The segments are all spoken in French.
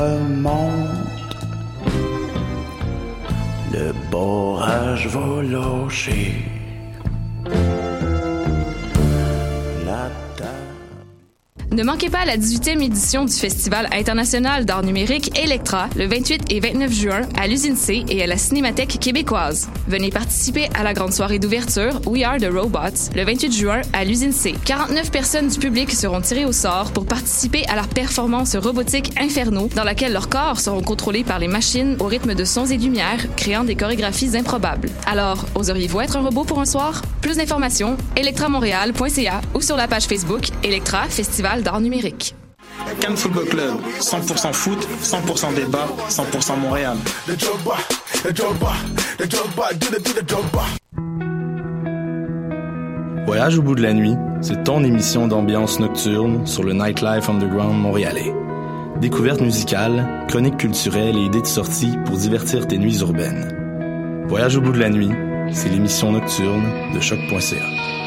remonte, le barrage va lâcher. Ne manquez pas la 18e édition du Festival international d'art numérique Electra le 28 et 29 juin à l'usine C et à la Cinémathèque québécoise. Venez participer à la grande soirée d'ouverture We Are the Robots le 28 juin à l'usine C. 49 personnes du public seront tirées au sort pour participer à leur performance robotique Inferno dans laquelle leurs corps seront contrôlés par les machines au rythme de sons et lumières créant des chorégraphies improbables. Alors, oseriez-vous être un robot pour un soir? Plus d'informations, electramontréal.ca ou sur la page Facebook Electra Festival d'art numérique. Cannes Football Club, 100% foot, 100% débat, 100% Montréal. Voyage au bout de la nuit, c'est ton émission d'ambiance nocturne sur le Nightlife Underground montréalais. Découvertes musicales, chroniques culturelles et idées de sortie pour divertir tes nuits urbaines. Voyage au bout de la nuit, c'est l'émission nocturne de choc.ca.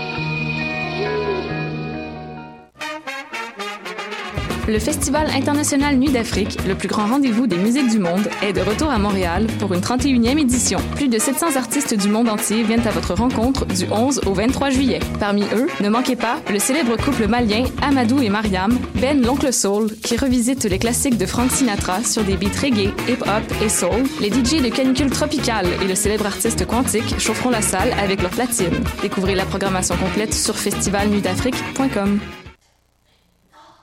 Le Festival international Nuit d'Afrique, le plus grand rendez-vous des musiques du monde, est de retour à Montréal pour une 31e édition. Plus de 700 artistes du monde entier viennent à votre rencontre du 11 au 23 juillet. Parmi eux, ne manquez pas le célèbre couple malien Amadou et Mariam, Ben l'oncle soul, qui revisite les classiques de Frank Sinatra sur des beats reggae, hip-hop et soul. Les DJ de Canicule Tropicale et le célèbre artiste Quantique chaufferont la salle avec leur platine. Découvrez la programmation complète sur festivalnuitdafrique.com.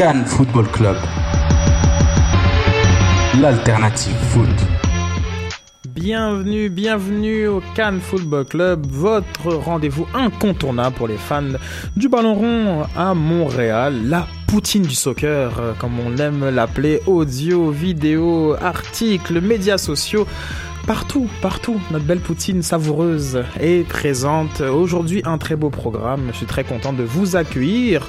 Cannes Football Club. L'alternative foot. Bienvenue, bienvenue au Cannes Football Club, votre rendez-vous incontournable pour les fans du ballon rond à Montréal, la poutine du soccer, euh, comme on aime l'appeler, audio, vidéo, articles, médias sociaux. Partout, partout, notre belle poutine savoureuse est présente. Aujourd'hui, un très beau programme. Je suis très content de vous accueillir.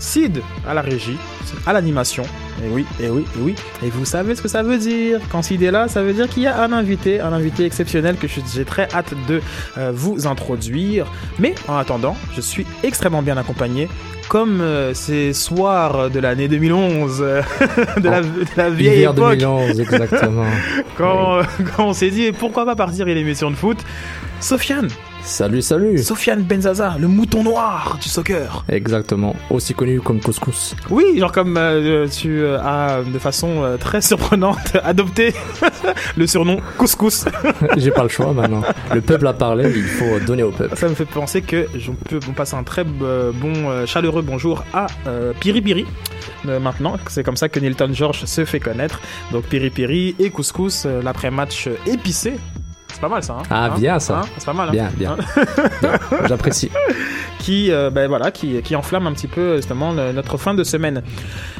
Sid à la régie, à l'animation. Et oui, et oui, et oui. Et vous savez ce que ça veut dire. Quand Sid est là, ça veut dire qu'il y a un invité, un invité exceptionnel que j'ai très hâte de euh, vous introduire. Mais en attendant, je suis extrêmement bien accompagné. Comme euh, ces soirs de l'année 2011, euh, de, la, de la vieille époque, 2011, exactement. quand, euh, quand on s'est dit pourquoi pas partir à l'émission de foot? Sofiane, salut, salut. Sofiane Benzaza, le mouton noir du soccer. Exactement. Aussi connu comme couscous. Oui, genre comme euh, tu euh, as de façon euh, très surprenante adopté le surnom Couscous. J'ai pas le choix maintenant. Le peuple a parlé, il faut donner au peuple. Ça me fait penser que je peux on passe un très euh, bon euh, chaleureux bonjour à euh, Piri Piri. Euh, maintenant, c'est comme ça que Nilton George se fait connaître. Donc Piri Piri et Couscous, euh, l'après-match euh, épicé. C'est pas mal ça. Hein? Ah, Hein? bien, ça. Hein? C'est pas mal. hein? Bien, bien. Bien. J'apprécie. Qui, euh, ben voilà, qui, qui enflamme un petit peu justement le- notre fin de semaine.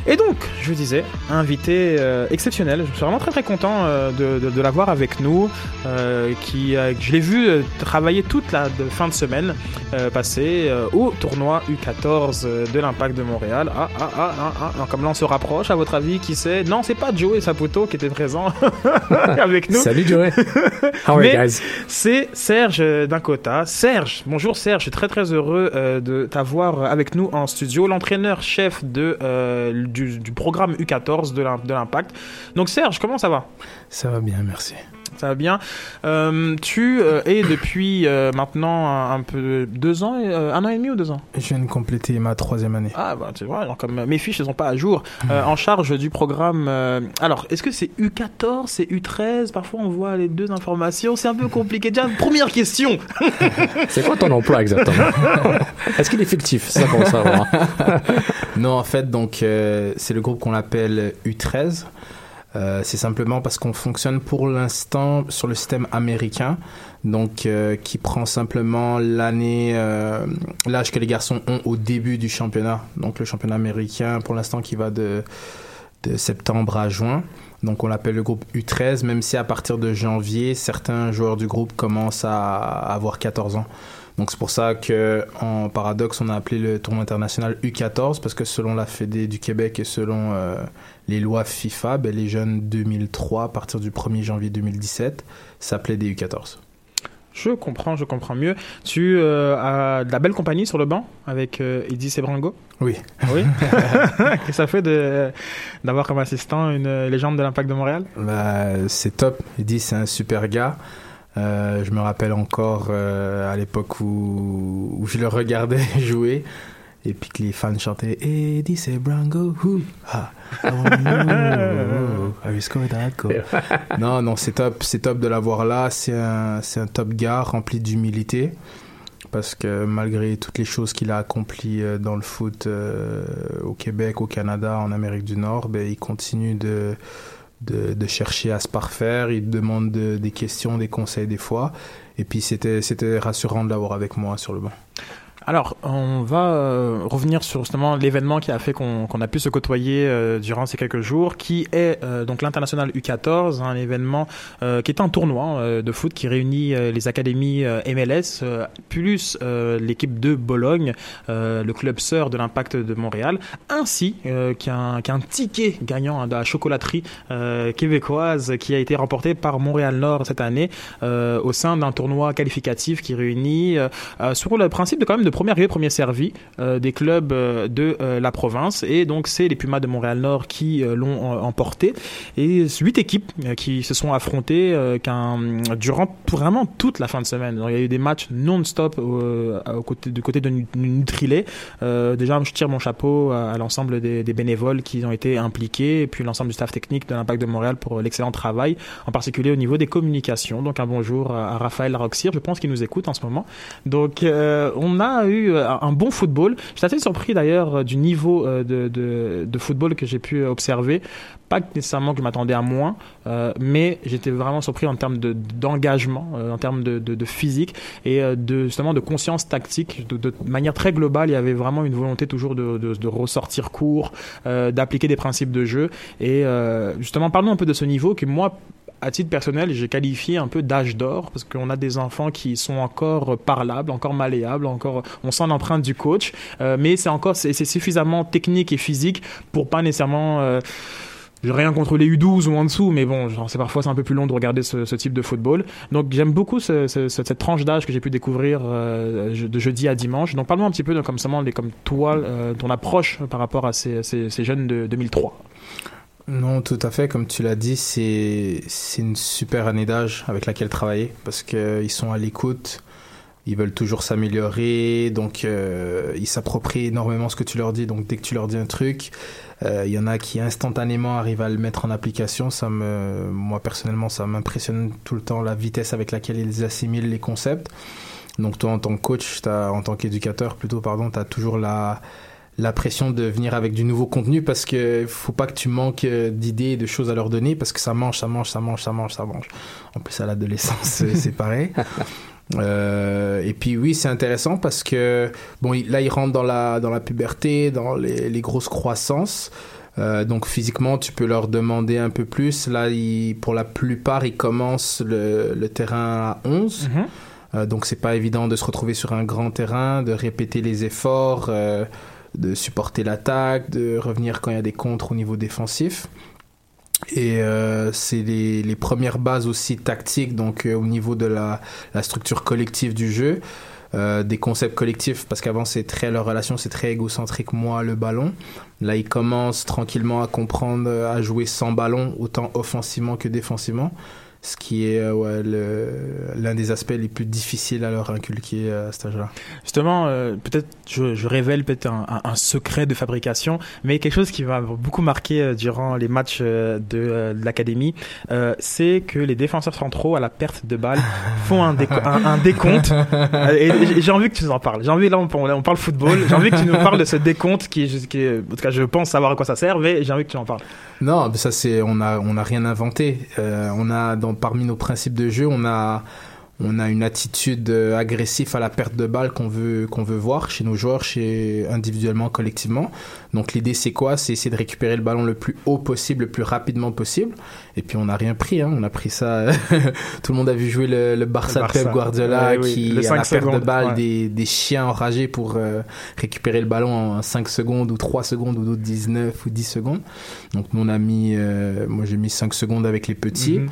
Et donc, je vous disais, invité euh, exceptionnel. Je suis vraiment très très content euh, de, de, de l'avoir avec nous. euh, qui, euh, je l'ai vu euh, travailler toute la de fin de semaine euh, passée euh, au tournoi U14 euh, de l'Impact de Montréal. Ah, ah, ah, ah, ah. Comme là on se rapproche, à votre avis, qui c'est? Non, c'est pas Joey Saputo qui était présent avec nous. Salut Joey. How are you guys? C'est Serge euh, D'Incota. Serge, bonjour Serge, je suis très très heureux euh, de t'avoir avec nous en studio, l'entraîneur-chef de, euh, du, du programme U14 de l'Im- de l'Impact. Donc Serge, comment ça va? Ça va bien, merci. Ça va bien. Euh, tu euh, es depuis euh, maintenant un, un peu deux ans, euh, un an et demi ou deux ans Je viens de compléter ma troisième année. Ah bah tu vois, alors comme mes fiches ne sont pas à jour, euh, en charge du programme. euh, alors, est-ce que c'est U14, c'est U13 Parfois on voit les deux informations, c'est un peu compliqué. Déjà, première question. C'est quoi ton emploi exactement? Est-ce qu'il est fictif? C'est ça qu'on veut savoir. Non, en fait, donc, euh, c'est le groupe qu'on appelle U13. Euh, c'est simplement parce qu'on fonctionne pour l'instant sur le système américain, donc euh, qui prend simplement l'année, euh, l'âge que les garçons ont au début du championnat. Donc le championnat américain, pour l'instant, qui va de, septembre à juin. Donc on l'appelle le groupe U13, même si à partir de janvier, certains joueurs du groupe commencent à avoir 14 ans. Donc c'est pour ça que en paradoxe, on a appelé le tournoi international U14 parce que selon la Fédé du Québec et selon les lois FIFA, ben, les jeunes 2003 à partir du 1er janvier 2017 s'appelaient des U14. Je comprends, je comprends mieux. Tu euh, as de la belle compagnie sur le banc avec euh, Eddy Sebrango Oui. Oui. Qu'est-ce que ça fait d'avoir comme assistant une légende de l'Impact de Montréal? Bah, c'est top. Eddy, c'est un super gars. Euh, je me rappelle encore euh, à l'époque où, où je le regardais jouer et puis que les fans chantaient Eddie c'est Brango who? Ah oh, no, that goal. non non c'est top c'est top de l'avoir là c'est un c'est un top gars rempli d'humilité parce que malgré toutes les choses qu'il a accomplies euh, dans le foot euh, au Québec au Canada en Amérique du Nord ben il continue de de, de, chercher à se parfaire. Il demande de, des questions, des conseils des fois. Et puis c'était c'était rassurant de l'avoir avec moi sur le banc. Alors, on va euh, revenir sur justement l'événement qui a fait qu'on qu a pu se côtoyer euh, durant ces quelques jours, qui est euh, donc l'international U14, un événement qui est un tournoi de foot qui réunit les académies MLS plus l'équipe de Bologne, le club sœur de l'Impact de Montréal, ainsi qu'un qu ticket gagnant de la chocolaterie québécoise qui a été remporté par Montréal Nord cette année au sein d'un tournoi qualificatif qui réunit sur le principe de quand même de premier arrivé, premier servi euh, des clubs euh, de euh, la province. Et donc, c'est les Pumas de Montréal-Nord qui l'ont emporté. Et huit équipes qui se sont affrontées durant vraiment toute la fin de semaine. Donc, il y a eu des matchs non-stop du côté de Nutrilé. déjà, je tire mon chapeau à, l'ensemble des, bénévoles qui ont été impliqués et puis l'ensemble du staff technique de l'Impact de Montréal pour l'excellent travail, en particulier au niveau des communications. Donc, un bonjour à, à Raphaël Roxir, je pense qu'il nous écoute en ce moment. Donc, on a eu euh, un bon football. J'étais assez surpris d'ailleurs euh, du niveau euh, de, de, football que j'ai pu observer. Pas nécessairement que je m'attendais à moins, mais j'étais vraiment surpris en termes d'engagement, de, en termes de, de, physique et de justement de conscience tactique. De, manière très globale, il y avait vraiment une volonté toujours de, ressortir court, d'appliquer des principes de jeu. Et justement, parlons un peu de ce niveau que moi, à titre personnel, j'ai qualifié un peu d'âge d'or parce qu'on a des enfants qui sont encore parlables, encore malléables, encore on sent l'empreinte du coach, euh, mais c'est encore c'est suffisamment technique et physique pour pas nécessairement euh, rien contre les U12 ou en dessous, mais bon, c'est parfois c'est un peu plus long de regarder ce, type de football. Donc j'aime beaucoup ce, ce, cette tranche d'âge que j'ai pu découvrir euh, de jeudi à dimanche. Donc parle-moi un petit peu de comme, comme toi, euh, ton approche par rapport à ces jeunes de 2003. Non, tout à fait. Comme tu l'as dit, c'est c'est une super année d'âge avec laquelle travailler parce que ils sont à l'écoute, ils veulent toujours s'améliorer, donc euh, ils s'approprient énormément ce que tu leur dis. Donc dès que tu leur dis un truc, euh, il y en a qui instantanément arrivent à le mettre en application. Ça me, moi personnellement, ça m'impressionne tout le temps la vitesse avec laquelle ils assimilent les concepts. Donc toi, en tant que coach, as, en tant qu'éducateur plutôt, pardon, tu as toujours la la pression de venir avec du nouveau contenu parce que faut pas que tu manques d'idées, de choses à leur donner parce que ça mange, ça mange, ça mange, ça mange, ça mange. En plus à l'adolescence, c'est pareil. Euh, et puis oui, c'est intéressant parce que bon, là, ils rentrent dans la dans la puberté, dans les, les grosses croissances. Euh, donc physiquement, tu peux leur demander un peu plus. Là, pour la plupart, ils commencent le, le terrain à 11. Mm -hmm. euh, donc c'est pas évident de se retrouver sur un grand terrain, de répéter les efforts. De supporter l'attaque, de revenir quand il y a des contres au niveau défensif. Et euh, c'est les, les, premières bases aussi tactiques, donc euh, au niveau de la, la, structure collective du jeu, euh, des concepts collectifs, parce qu'avant c'est très leur relation, c'est très égocentrique, moi le ballon. Là, ils commencent tranquillement à comprendre, à jouer sans ballon, autant offensivement que défensivement. Ce qui est euh, ouais, l'un des aspects les plus difficiles à leur inculquer euh, à cet âge-là. Justement, euh, peut-être je, je révèle peut-être un, un- un secret de fabrication, mais quelque chose qui m'a beaucoup marqué durant les matchs de, de l'académie, euh, c'est que les défenseurs centraux à la perte de balle font un, déco- un, un décompte. Et j'ai envie que tu nous en parles. J'ai envie là on, parle- on parle football. J'ai envie que tu nous parles de ce décompte qui, en tout cas je pense savoir à quoi ça sert, mais j'ai envie que tu en parles. Non, ça c'est on a on a rien inventé. Euh, on a dans parmi nos principes de jeu, on a on a une attitude euh, agressive à la perte de balle qu'on veut qu'on veut voir chez nos joueurs, chez individuellement, collectivement. Donc l'idée c'est quoi? C'est essayer de récupérer le ballon le plus haut possible, le plus rapidement possible. Et puis on n'a rien pris, hein. on a pris ça. Tout le monde a vu jouer le, le Barça, Le de Pep Barça. Guardiola oui. qui cinq la perte de secondes, balle ouais. des, des chiens enragés pour euh, récupérer le ballon en 5 secondes ou 3 secondes ou d'autres 19 ou 10 secondes. Donc nous on a mis, euh, moi j'ai mis 5 secondes avec les petits. Mhm.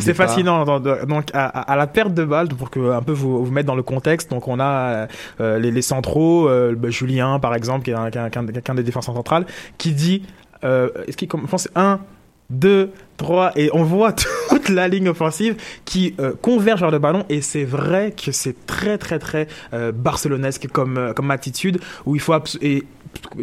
C'est fascinant. Donc, donc à, à- la perte de balle, pour que un peu vous, vous mettre dans le contexte, donc on a euh, les, les centraux, euh, bah, Julien par exemple, qui est un, qui est un- qui est un- qui est un des défenseurs centrales, qui dit, euh, est-ce qu'il commence un, deux, trois, et on voit toute la ligne offensive qui euh, converge vers le ballon, et c'est vrai que c'est très très très euh, barcelonesque comme euh, comme attitude où il faut et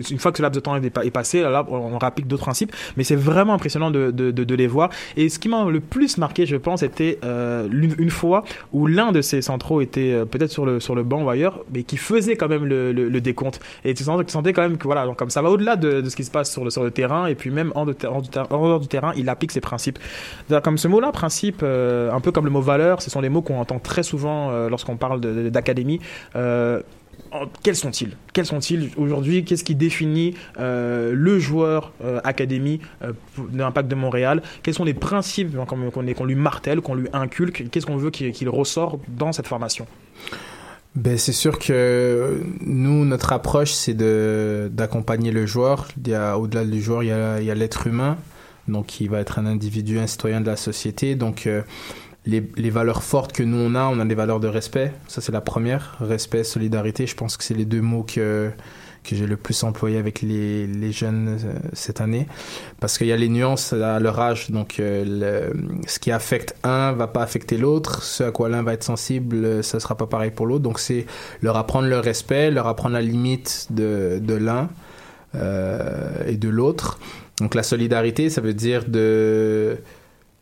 une fois que ce laps de temps est, passé, là, on rapplique d'autres principes, mais c'est vraiment impressionnant de, de, les voir. Et ce qui m'a le plus marqué, je pense, c'était euh, une fois où l'un de ces centraux était euh, peut-être sur le, sur le banc ou ailleurs, mais qui faisait quand même le, le, décompte. Et tu sentais, tu sentais quand même que voilà, donc comme ça va au-delà de, ce qui se passe sur le, sur le terrain, et puis même en, de, en, dehors du terrain, il applique ses principes. Comme ce mot-là, principe, euh, un peu comme le mot valeur, ce sont des mots qu'on entend très souvent lorsqu'on parle d'académie. Euh, en- quels sont-ils? Quels sont-ils aujourd'hui? Qu'est-ce qui définit euh, le joueur euh, académie euh, de de Montréal? Quels sont les principes qu'on qu'on- lui martèle, qu'on lui inculque? Qu'est-ce qu'on veut qu'il qu'il ressort dans cette formation? Ben, c'est sûr que nous, notre approche, c'est d'accompagner le joueur. Au-delà du joueur, il y a, il y a l'être humain. Donc, qui va être un individu, un citoyen de la société. Donc, euh, les, valeurs fortes que nous, on a, on a des valeurs de respect. Ça, c'est la première. Respect, solidarité. Je pense que c'est les deux mots que, que j'ai le plus employé avec les, les jeunes euh, cette année. Parce qu'il y a les nuances à leur âge. Donc, euh, ce qui affecte un va pas affecter l'autre. Ce à quoi l'un va être sensible, euh, ça sera pas pareil pour l'autre. Donc, c'est leur apprendre le respect, leur apprendre la limite de, de l'un et de l'autre. Donc, la solidarité, ça veut dire de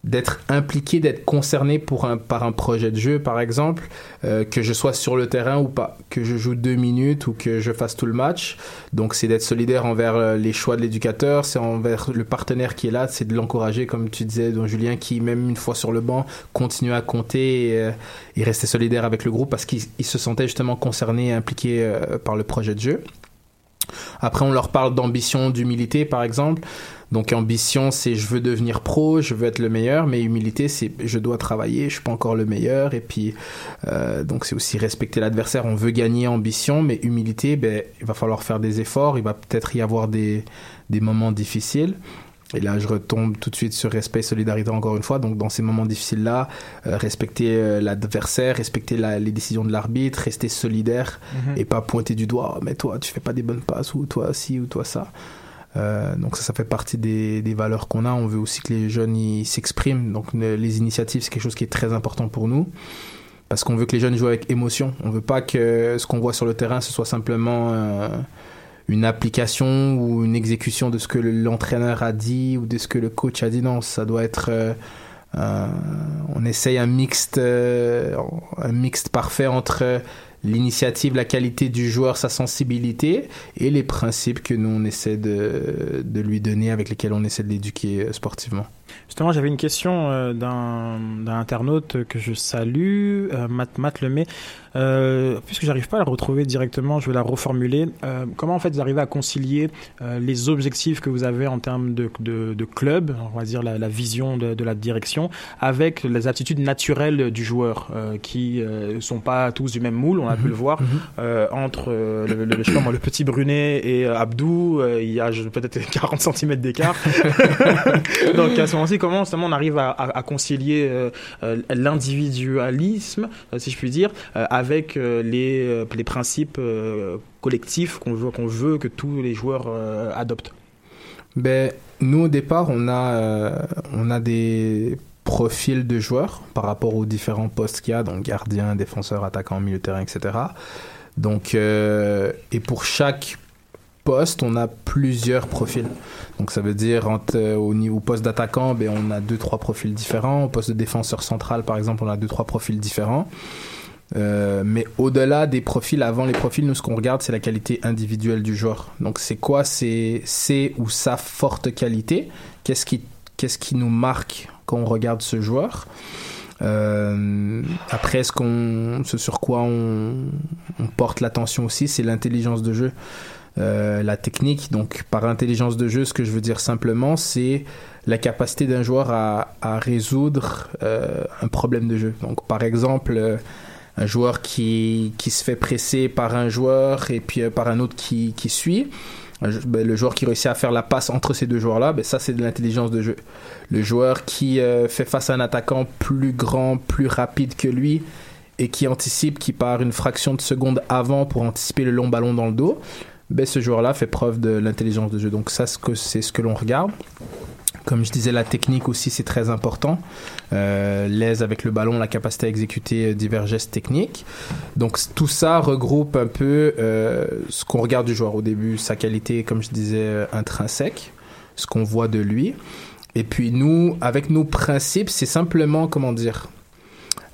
d'être impliqué, d'être concerné pour un, par un projet de jeu, par exemple, euh, que je sois sur le terrain ou pas, que je joue deux minutes ou que je fasse tout le match. Donc, c'est d'être solidaire envers euh, les choix de l'éducateur, c'est envers le partenaire qui est là, c'est de l'encourager, comme tu disais, dont Julien, qui, même une fois sur le banc, continue à compter et, euh, rester solidaire avec le groupe parce qu'il il se sentait justement concerné et impliqué euh, par le projet de jeu. Après, on leur parle d'ambition, d'humilité, par exemple. Donc, ambition, c'est je veux devenir pro, je veux être le meilleur, mais humilité, c'est je dois travailler, je suis pas encore le meilleur. Et puis, euh, donc, c'est aussi respecter l'adversaire. On veut gagner ambition, mais humilité, ben, il va falloir faire des efforts, il va peut-être y avoir des, des moments difficiles. Et là, je retombe tout de suite sur respect et solidarité encore une fois. Donc, dans ces moments difficiles-là, euh, respecter euh, l'adversaire, respecter la- les décisions de l'arbitre, rester solidaire Mhm. et pas pointer du doigt. Oh, mais toi, tu fais pas des bonnes passes ou toi ci ou toi ça. Euh, donc ça, ça fait partie des, valeurs qu'on a. On veut aussi que les jeunes s'expriment. Donc les initiatives, c'est quelque chose qui est très important pour nous. Parce qu'on veut que les jeunes jouent avec émotion. On veut pas que ce qu'on voit sur le terrain, ce soit simplement euh, une application ou une exécution de ce que l'entraîneur a dit ou de ce que le coach a dit. Non, ça doit être... euh, on essaye un mixte, un mixte parfait entre l'initiative, la qualité du joueur, sa sensibilité et les principes que nous on essaie de, de lui donner, avec lesquels on essaie de l'éduquer euh, sportivement. Justement, j'avais une question euh, d'un internaute que je salue, euh, Matt, Matt Lemay. Euh, puisque j'arrive pas à la retrouver directement, je vais la reformuler. Euh, comment en fait vous arrivez à concilier les objectifs que vous avez en termes de, de, de club, on va dire la, la vision de, de la direction, avec les attitudes naturelles du joueur, qui euh, sont pas tous du même moule, on a pu le voir. Entre le, je petit Brunet et Abdou, il y a peut-être 40 cm d'écart. Donc à ce comment on arrive à, concilier euh, euh, l'individualisme, euh, si je puis dire, avec les, principes collectifs qu'on veut, que tous les joueurs adoptent Ben, nous au départ, on a, on a des profils de joueurs par rapport aux différents postes qu'il y a, donc gardien, défenseur, attaquant, milieu de terrain, etc. Donc, et pour chaque on a plusieurs profils. Donc ça veut dire euh, au niveau poste d'attaquant, ben, on a deux trois profils différents. Au poste de défenseur central, par exemple, on a deux trois profils différents. Euh, mais au-delà des profils, avant les profils, nous ce qu'on regarde, c'est la qualité individuelle du joueur. Donc c'est quoi c'est ou sa forte qualité? Qu'est-ce qui qu'est-ce qui nous marque quand on regarde ce joueur? Euh, après, ce, qu'on, ce sur quoi on porte l'attention aussi, c'est l'intelligence de jeu. Euh, la technique. Donc, par intelligence de jeu, ce que je veux dire simplement, c'est la capacité d'un joueur à, résoudre euh, un problème de jeu. Donc, par exemple, euh, un joueur qui, qui se fait presser par un joueur et puis par un autre qui, qui suit. Ben, le joueur qui réussit à faire la passe entre ces deux joueurs-là, ben, ça c'est de l'intelligence de jeu. Le joueur qui fait face à un attaquant plus grand, plus rapide que lui et qui anticipe, qui part une fraction de seconde avant pour anticiper le long ballon dans le dos, ben, ce joueur-là fait preuve de l'intelligence de jeu. Donc ça, c'est ce que l'on regarde. Comme je disais, la technique aussi, c'est très important. Euh, L'aise avec le ballon, la capacité à exécuter euh, divers gestes techniques. Donc tout ça regroupe un peu euh, ce qu'on regarde du joueur au début, sa qualité, comme je disais, euh, intrinsèque, ce qu'on voit de lui. Et puis nous, avec nos principes, c'est simplement, comment dire,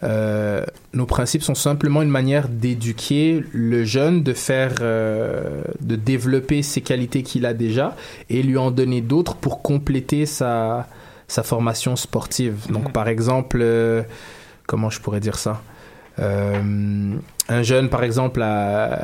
euh, nos principes sont simplement une manière d'éduquer le jeune, de faire, euh, de développer ses qualités qu'il a déjà et lui en donner d'autres pour compléter sa, sa formation sportive. Donc, par exemple, euh, comment je pourrais dire ça? Un jeune, par exemple, à...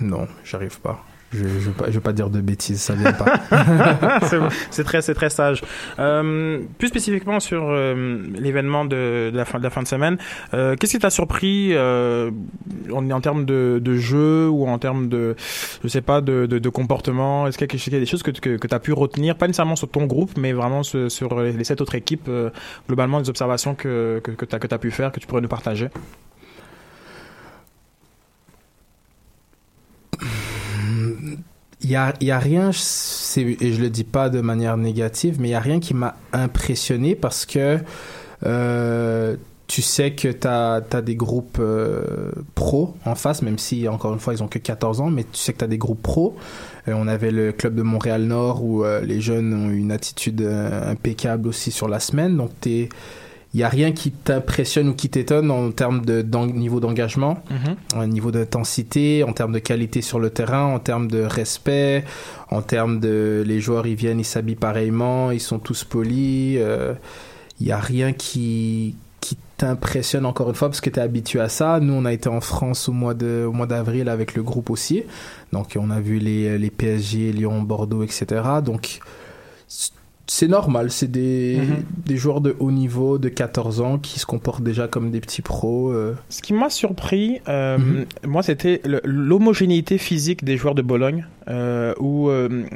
non, j'arrive pas. Je ne veux, pas- dire de bêtises, ça vient pas. c'est très, très sage. Euh, plus spécifiquement sur euh, l'événement de, la fin de semaine, euh, qu'est-ce qui t'a surpris en, termes de, jeu ou en termes de, je sais pas, de, comportement? Est-ce qu'il y a des choses que, que, tu as pu retenir, pas nécessairement sur ton groupe, mais vraiment sur, les sept autres équipes, globalement des observations que, que, que tu as pu faire, que tu pourrais nous partager? Il y a, y a rien, et je le dis pas de manière négative, mais il y a rien qui m'a impressionné parce que euh, tu sais que tu as, des groupes euh, pros en face, même si, encore une fois, ils ont que 14 ans, mais tu sais que tu as des groupes. Euh, on avait le club de Montréal-Nord où euh, les jeunes ont une attitude euh, impeccable aussi sur la semaine. Donc, t'es- il n'y a rien qui t'impressionne ou qui t'étonne en termes de niveau d'engagement Mhm. au niveau d'intensité, en termes de qualité sur le terrain, en termes de respect, en termes de les joueurs ils viennent, ils s'habillent pareillement, ils sont tous polis. euh, Il y a rien qui qui t'impressionne encore une fois parce que tu es habitué à ça. Nous on a été en France au mois de au mois d'avril avec le groupe aussi. Donc on a vu les les PSG, Lyon, Bordeaux, etc. Donc c'est normal, c'est des, Mhm. des joueurs de haut niveau de 14 ans qui se comportent déjà comme des petits pros. euh. Ce qui m'a surpris, euh, Mhm. moi, c'était l'homogénéité physique des joueurs de Bologne, euh, où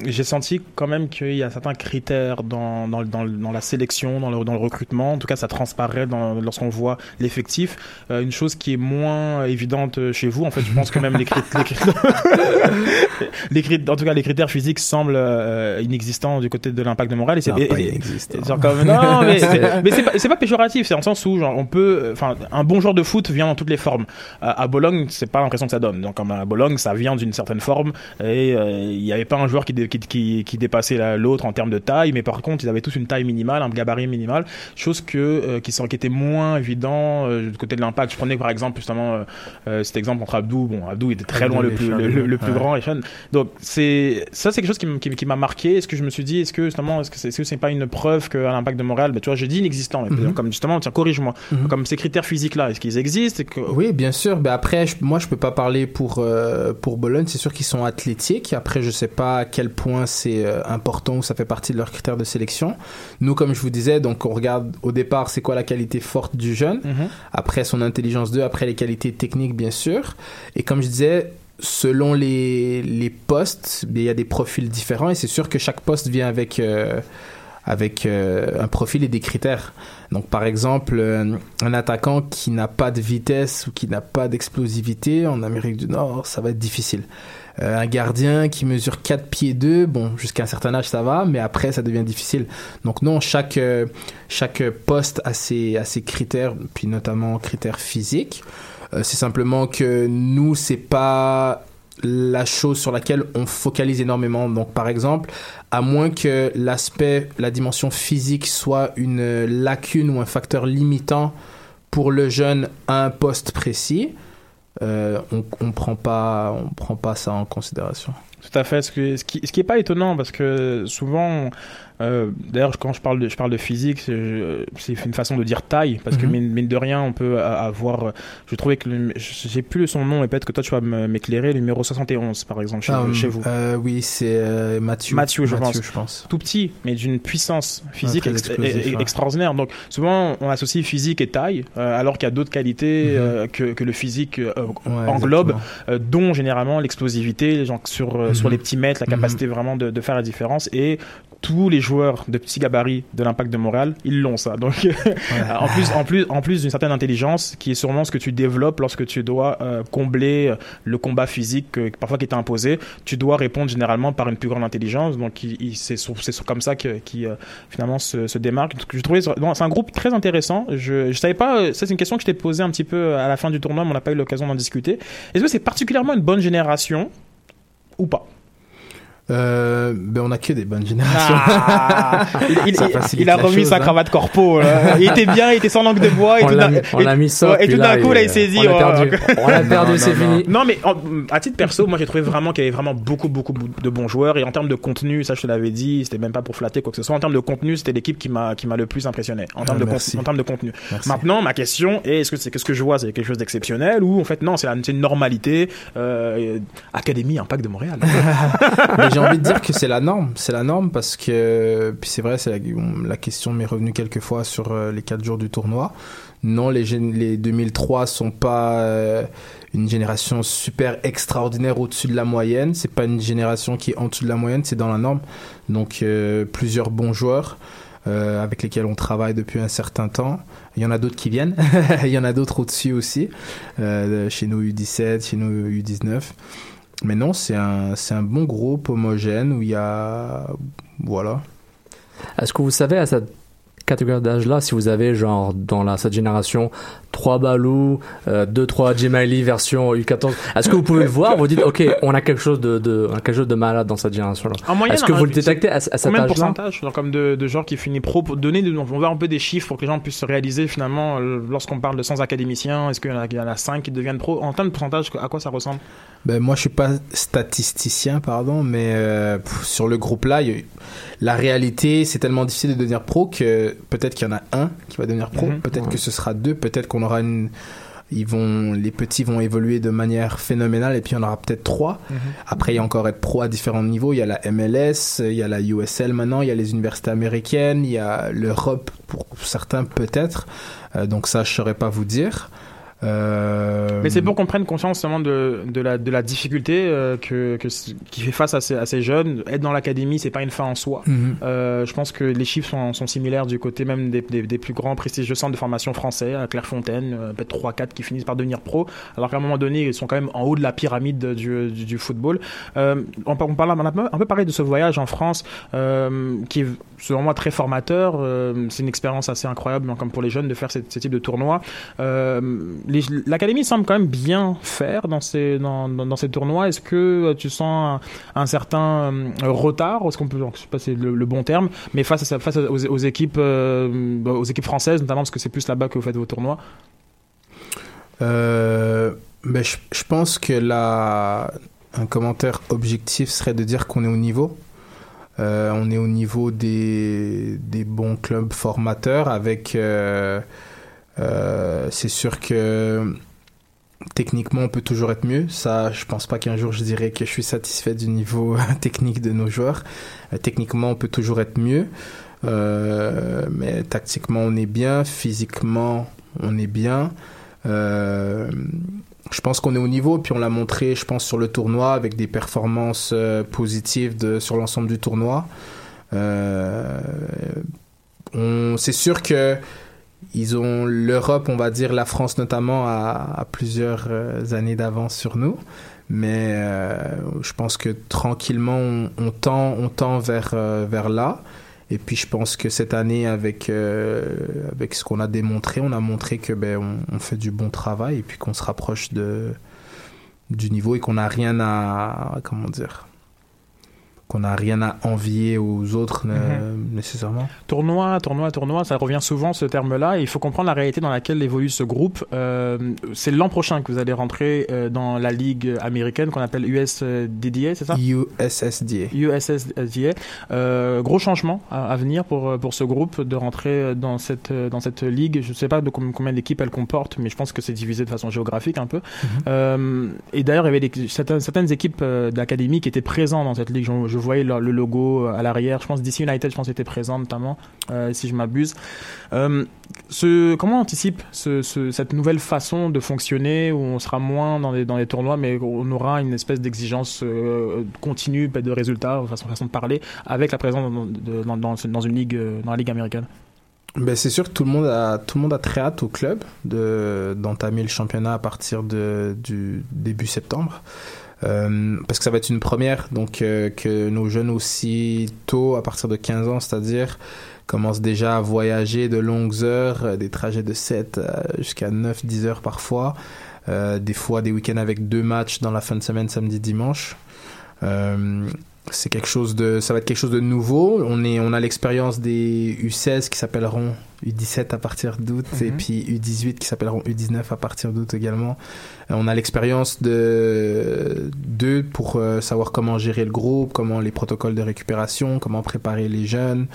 j'ai senti quand même qu'il y a certains critères dans, dans, dans, dans la sélection, dans le, dans le recrutement. En tout cas, ça transparaît lorsqu'on voit l'effectif. Une chose qui est moins évidente chez vous, en fait, je pense que même les critères, les critères, en tout cas, les critères physiques semblent inexistants du côté de l'impact de Montréal. Et c'est Non, pas mais, mais c'est péjoratif, c'est en sens où genre on peut, enfin un bon joueur de foot vient dans toutes les formes. À, à Bologne, c'est pas l'impression que ça donne. Donc à Bologne, ça vient d'une certaine forme et euh, il n'y avait pas un joueur qui, dé- qui, qui, qui dépassait la- l'autre en termes de taille, mais par contre ils avaient tous une taille minimale, un gabarit minimal, chose que euh, qui, sont, qui était moins évident euh, du côté de l'impact. Je prenais par exemple justement euh, euh, cet exemple entre Abdou. Bon, Abdou était très Abdou loin le plus, Sean, le, le- le plus ouais. grand et Sean. Donc c'est ça, c'est quelque chose qui, m- qui, qui m'a marqué. Est-ce que je me suis dit, est-ce que justement, est-ce que c'est est-ce que c'est pas une preuve qu'à l'impact de Montréal, ben, tu vois, j'ai dit inexistant, mais Mhm. comme justement, tiens, corrige-moi, Mhm. comme ces critères physiques-là, est-ce qu'ils existent que... Oui, bien sûr. Ben après, je- moi, je peux pas parler pour euh, pour Bologne. C'est sûr qu'ils sont athlétiques. Après, je sais pas à quel point c'est euh, important ou ça fait partie de leurs critères de sélection. Nous, comme je vous disais, donc on regarde au départ, c'est quoi la qualité forte du jeune. Mhm. Après son intelligence 2, après les qualités techniques, bien sûr. Et comme je disais, selon les, les postes, il y a des profils différents et c'est sûr que chaque poste vient avec, euh, avec euh, un profil et des critères. Donc par exemple, euh, un attaquant qui n'a pas de vitesse ou qui n'a pas d'explosivité en Amérique du Nord, ça va être difficile. Un gardien qui mesure 4 pieds 2, bon, jusqu'à un certain âge ça va, mais après ça devient difficile. Donc non, chaque, chaque poste a ses, a ses critères, puis notamment critères physiques. Euh, c'est simplement que nous, c'est pas la chose sur laquelle on focalise énormément. Donc, par exemple, à moins que l'aspect, la dimension physique soit une lacune ou un facteur limitant pour le jeune à un poste précis, euh, on, on prend pas, prend pas ça en considération. Tout à fait. Ce, qui, ce qui est pas étonnant parce que souvent, euh, d'ailleurs, quand je parle de, je parle de physique, c'est une façon de dire taille parce que Mhm. mine, mine de rien, on peut avoir. Je trouvais que j'ai plus son nom et peut-être que toi tu vas m'éclairer. Le numéro 71, par exemple, chez, Ah, chez vous. euh, Oui, c'est euh, Mathieu. Mathieu, je pense. je pense. tout petit, mais d'une puissance physique ex- explosif, e- e- ouais. extraordinaire. Donc souvent on associe physique et taille, alors qu'il y a d'autres qualités Mhm. que, que le physique Ouais, englobe, dont généralement l'explosivité, les gens sur sur Mhm. les petits mètres, la capacité vraiment de, de faire la différence et tous les joueurs de petits gabarits de l'impact de Montréal, ils l'ont ça. Donc en plus en plus en plus d'une certaine intelligence qui est sûrement ce que tu développes lorsque tu dois euh, combler euh, le combat physique euh, parfois qui est imposé, tu dois répondre généralement par une plus grande intelligence. Donc il, il- c'est comme ça que qui euh, finalement se, se démarque. Donc, je trouvais bon, c'est un groupe très intéressant. Je je savais pas ça c'est une question que je t'ai posée un petit peu à la fin du tournoi, mais on n'a pas eu l'occasion d'en discuter. Est-ce que c'est particulièrement une bonne génération ou pas? Euh, ben on a que des bonnes générations. Ah, il, il- Ça il- facilite il a la remis chose, sa hein. cravate corpo. là. Il était bien, il était sans langue de bois. Et On tout l'a d'un- mis, on et- l'a mis ça. ouais, et puis tout d'un coup, là, il euh, s'est dit. On a ouais, perdu. C'est fini. Non, mais en- à titre perso, moi j'ai trouvé vraiment qu'il y avait vraiment beaucoup, beaucoup de bons joueurs. Et en termes de contenu, ça je te l'avais dit, c'était même pas pour flatter quoi que ce soit. En termes de contenu, c'était l'équipe qui m'a qui m'a le plus impressionné. En termes, Ah, de, merci. con- en termes de contenu. Merci. Maintenant, ma question est est-ce que c'est qu'est-ce que je vois? C'est quelque chose d'exceptionnel ou en fait non, c'est la- c'est une normalité euh, Académie Impact de Montréal. J'ai envie de dire que c'est la norme. C'est la norme parce que, puis c'est vrai, la, question m'est revenue quelques fois sur euh, les quatre jours du tournoi. Non, les, les 2003 sont pas euh, une génération super extraordinaire au-dessus de la moyenne. C'est pas une génération qui est en dessous de la moyenne, c'est dans la norme. Donc euh, plusieurs bons joueurs avec lesquels on travaille depuis un certain temps. Il y en a d'autres qui viennent. Il y en a d'autres au-dessus aussi. Chez nous U17, chez nous U19. Mais non, c'est un, un bon groupe homogène où il y a. Voilà. Est-ce que vous savez à cette catégorie d'âge-là, si vous avez genre dans la, cette génération 3 Balou, 2-3 Jemali version U14, est-ce que vous pouvez le voir Vous dites, ok, on a quelque chose de, de, on a quelque chose de malade dans cette génération-là. Est-ce que vous le détectez à, à cet âge-là pourcentage genre comme de, de gens qui finissent pro pour donner de- on va voir un peu des chiffres pour que les gens puissent se réaliser finalement euh, lorsqu'on parle de 100 académiciens est-ce qu'il y en a, il y en a 5 qui deviennent pro? En termes de pourcentage à quoi ça ressemble? Ben, moi, je suis pas statisticien, pardon, mais euh, pff, sur le y a eu- la réalité, c'est tellement difficile de devenir pro que peut-être qu'il y en a un qui va devenir pro, Mhm. peut-être que ce sera deux, peut-être qu'on aura une. Ils vont, les petits vont évoluer de manière phénoménale et puis en aura peut-être trois. Après, il y a encore être pro à différents niveaux. Il y a la MLS, il y a la USL maintenant, il y a les universités américaines, il y a l'Europe pour certains peut-être. Euh, donc ça, je saurais pas vous dire. Euh, mais c'est pour qu'on prenne conscience seulement de, de, la, de la difficulté euh, que, que qui fait face à ces, à ces jeunes être dans l'académie c'est pas une fin en soi Mhm. Euh, je pense que les chiffres sont, sont similaires du côté même des, des, des plus grands prestigieux centres de formation français, à Clairefontaine, euh, peut-être 3-4 qui finissent par devenir pro, alors qu'à un moment donné, ils sont quand même en haut de la pyramide du, du, du football. Euh, on, on, parle, on a un peu- parlé de ce voyage en France, euh, qui est selon moi très formateur. Euh, c'est une expérience assez incroyable, comme pour les jeunes, de faire ce, ce type de tournoi. Euh, L'académie semble quand même bien faire dans ces, dans, dans, ces tournois. Est-ce que tu sens un, certain euh, retard, est-ce qu'on peut, je sais pas si c'est le, bon terme, mais face à face aux, équipes, euh, aux équipes françaises notamment parce que c'est plus là-bas que vous faites vos tournois? Euh, ben, je, pense que la, un commentaire objectif serait de dire qu'on est au niveau. Euh, on est au niveau des, des bons clubs formateurs avec. euh, euh, c'est sûr que techniquement on peut toujours être mieux. Ça, je pense pas qu'un jour je dirais que je suis satisfait du niveau technique de nos joueurs. Euh, techniquement, on peut toujours être mieux. Euh, mais tactiquement, on est bien. Physiquement, on est bien. Je pense qu'on est au niveau, puis on l'a montré, je pense, sur le tournoi avec des performances positives sur l'ensemble du tournoi. C'est sûr que ils ont l'Europe, on va dire la France notamment, à, plusieurs euh, années d'avance sur nous. Mais euh, je pense que tranquillement, on, tend, on tend vers, euh, vers là. Et puis je pense que cette année, avec, avec ce qu'on a démontré, on a montré que ben, on, on fait du bon travail et puis qu'on se rapproche de, du niveau et qu'on n'a rien à comment dire qu'on n'a rien à envier aux autres euh, nécessairement. Tournoi, tournoi, tournoi, ça revient souvent ce terme-là. Il faut comprendre la réalité dans laquelle évolue ce groupe. Euh, c'est l'an prochain que vous allez rentrer euh, dans la ligue américaine qu'on appelle USDDA, c'est ça? USSDA. USSDA. Euh, gros changement à, à venir pour, pour ce groupe de rentrer dans cette, dans cette ligue. Je ne sais pas de com- combien d'équipes elle comporte, mais je pense que c'est divisé de façon géographique un peu. Euh, et d'ailleurs, il y avait des- certaines, certaines équipes d'académie qui étaient présentes dans cette ligue. Je, je voyais le, le logo à l'arrière. Je pense DC United, je pense, était présent notamment, euh, si je m'abuse. Euh, comment on anticipe ce, ce- cette nouvelle façon de fonctionner où on sera moins dans les, tournois, mais on aura une espèce d'exigence euh, continue de résultats, façon, façon de parler, avec la présence dans, une ligue, euh, dans la ligue américaine? Ben, c'est sûr que tout le monde a tout le monde a très hâte au club de d'entamer le championnat à partir du début septembre. Euh, parce que ça va être une première, donc euh, que nos jeunes aussi tôt, à partir de 15 ans, c'est-à-dire commencent déjà à voyager de longues heures, euh, des trajets de 7 euh, jusqu'à 9-10 heures parfois, euh, des fois des week-ends avec deux matchs dans la fin de semaine, samedi, dimanche. C'est quelque chose de, ça va être quelque chose de nouveau. On est, on a l'expérience des U16 qui s'appelleront U17 à partir d'août et Mhm. puis U18 qui s'appelleront U19 à partir d'août également. Euh, On a l'expérience de d'eux pour euh, savoir comment gérer le groupe, comment les protocoles de récupération, comment préparer les jeunes,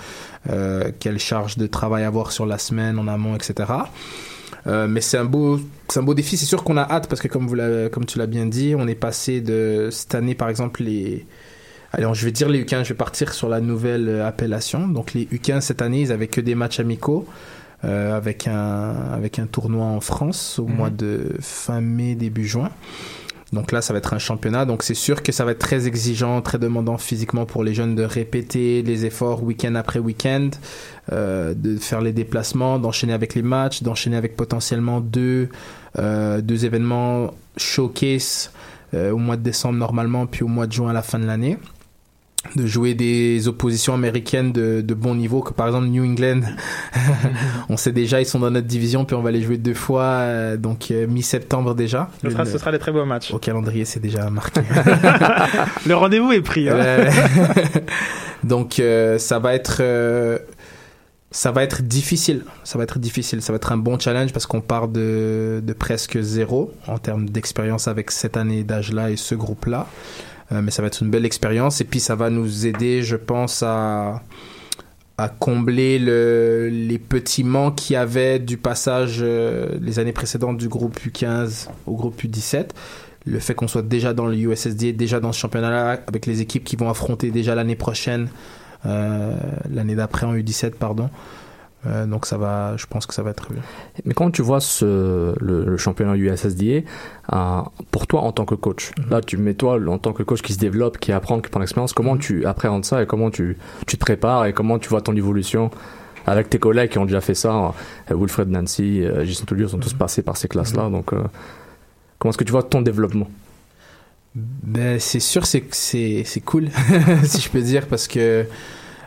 euh, quelle charge de travail avoir sur la semaine en amont, etc. Euh, mais c'est un beau, c'est un beau défi. C'est sûr qu'on a hâte parce que comme vous comme tu l'as bien dit, on est passé de cette année par exemple les Allez, je vais dire les U15, je vais partir sur la nouvelle euh, appellation. Donc les U15 cette année, ils avaient que des matchs amicaux euh, avec un avec un tournoi en France au Mhm. mois de fin mai début juin. Donc là, ça va être un championnat. Donc c'est sûr que ça va être très exigeant, très demandant physiquement pour les jeunes de répéter les efforts week-end après week-end, euh, de faire les déplacements, d'enchaîner avec les matchs, d'enchaîner avec potentiellement deux, euh, deux événements showcase euh, au mois de décembre normalement, puis au mois de juin à la fin de l'année de jouer des oppositions américaines de, de bon niveau que par exemple New England. On sait déjà ils sont dans notre division puis on va les jouer deux fois euh, donc euh, mi-septembre déjà. Ce sera, ce sera des très beaux matchs. au calendrier c'est déjà marqué. Le rendez-vous est pris. hein. Donc euh, ça va être ça va être difficile. Ça va être difficile. Ça va être un bon challenge parce qu'on part de, de presque zéro en termes d'expérience avec cette année d'âge là et ce groupe là Euh, mais ça va être une belle expérience et puis ça va nous aider je pense à combler le, les petits manques qu'il y avait du passage euh, les années précédentes du groupe U15 au groupe U17 le fait qu'on soit déjà dans le USSD, déjà dans ce championnat-là, avec les équipes qui vont affronter déjà l'année prochaine, euh, l'année d'après en U17, pardon. Euh, donc ça va, je pense que ça va être bien. Mais quand tu vois ce, le, le championnat USSDA, euh, pour toi en tant que coach, là tu mets toi en tant que coach qui se développe, qui apprend, qui prend l'expérience, comment tu appréhendes ça et comment tu, tu te prépares et comment tu vois ton évolution avec tes collègues qui ont déjà fait ça, euh, Wilfred Nancy, euh, Jason sont tous passés par ces classes-là, donc euh, comment est-ce que tu vois ton développement? Ben, c'est sûr, c'est cool, si je peux dire, parce que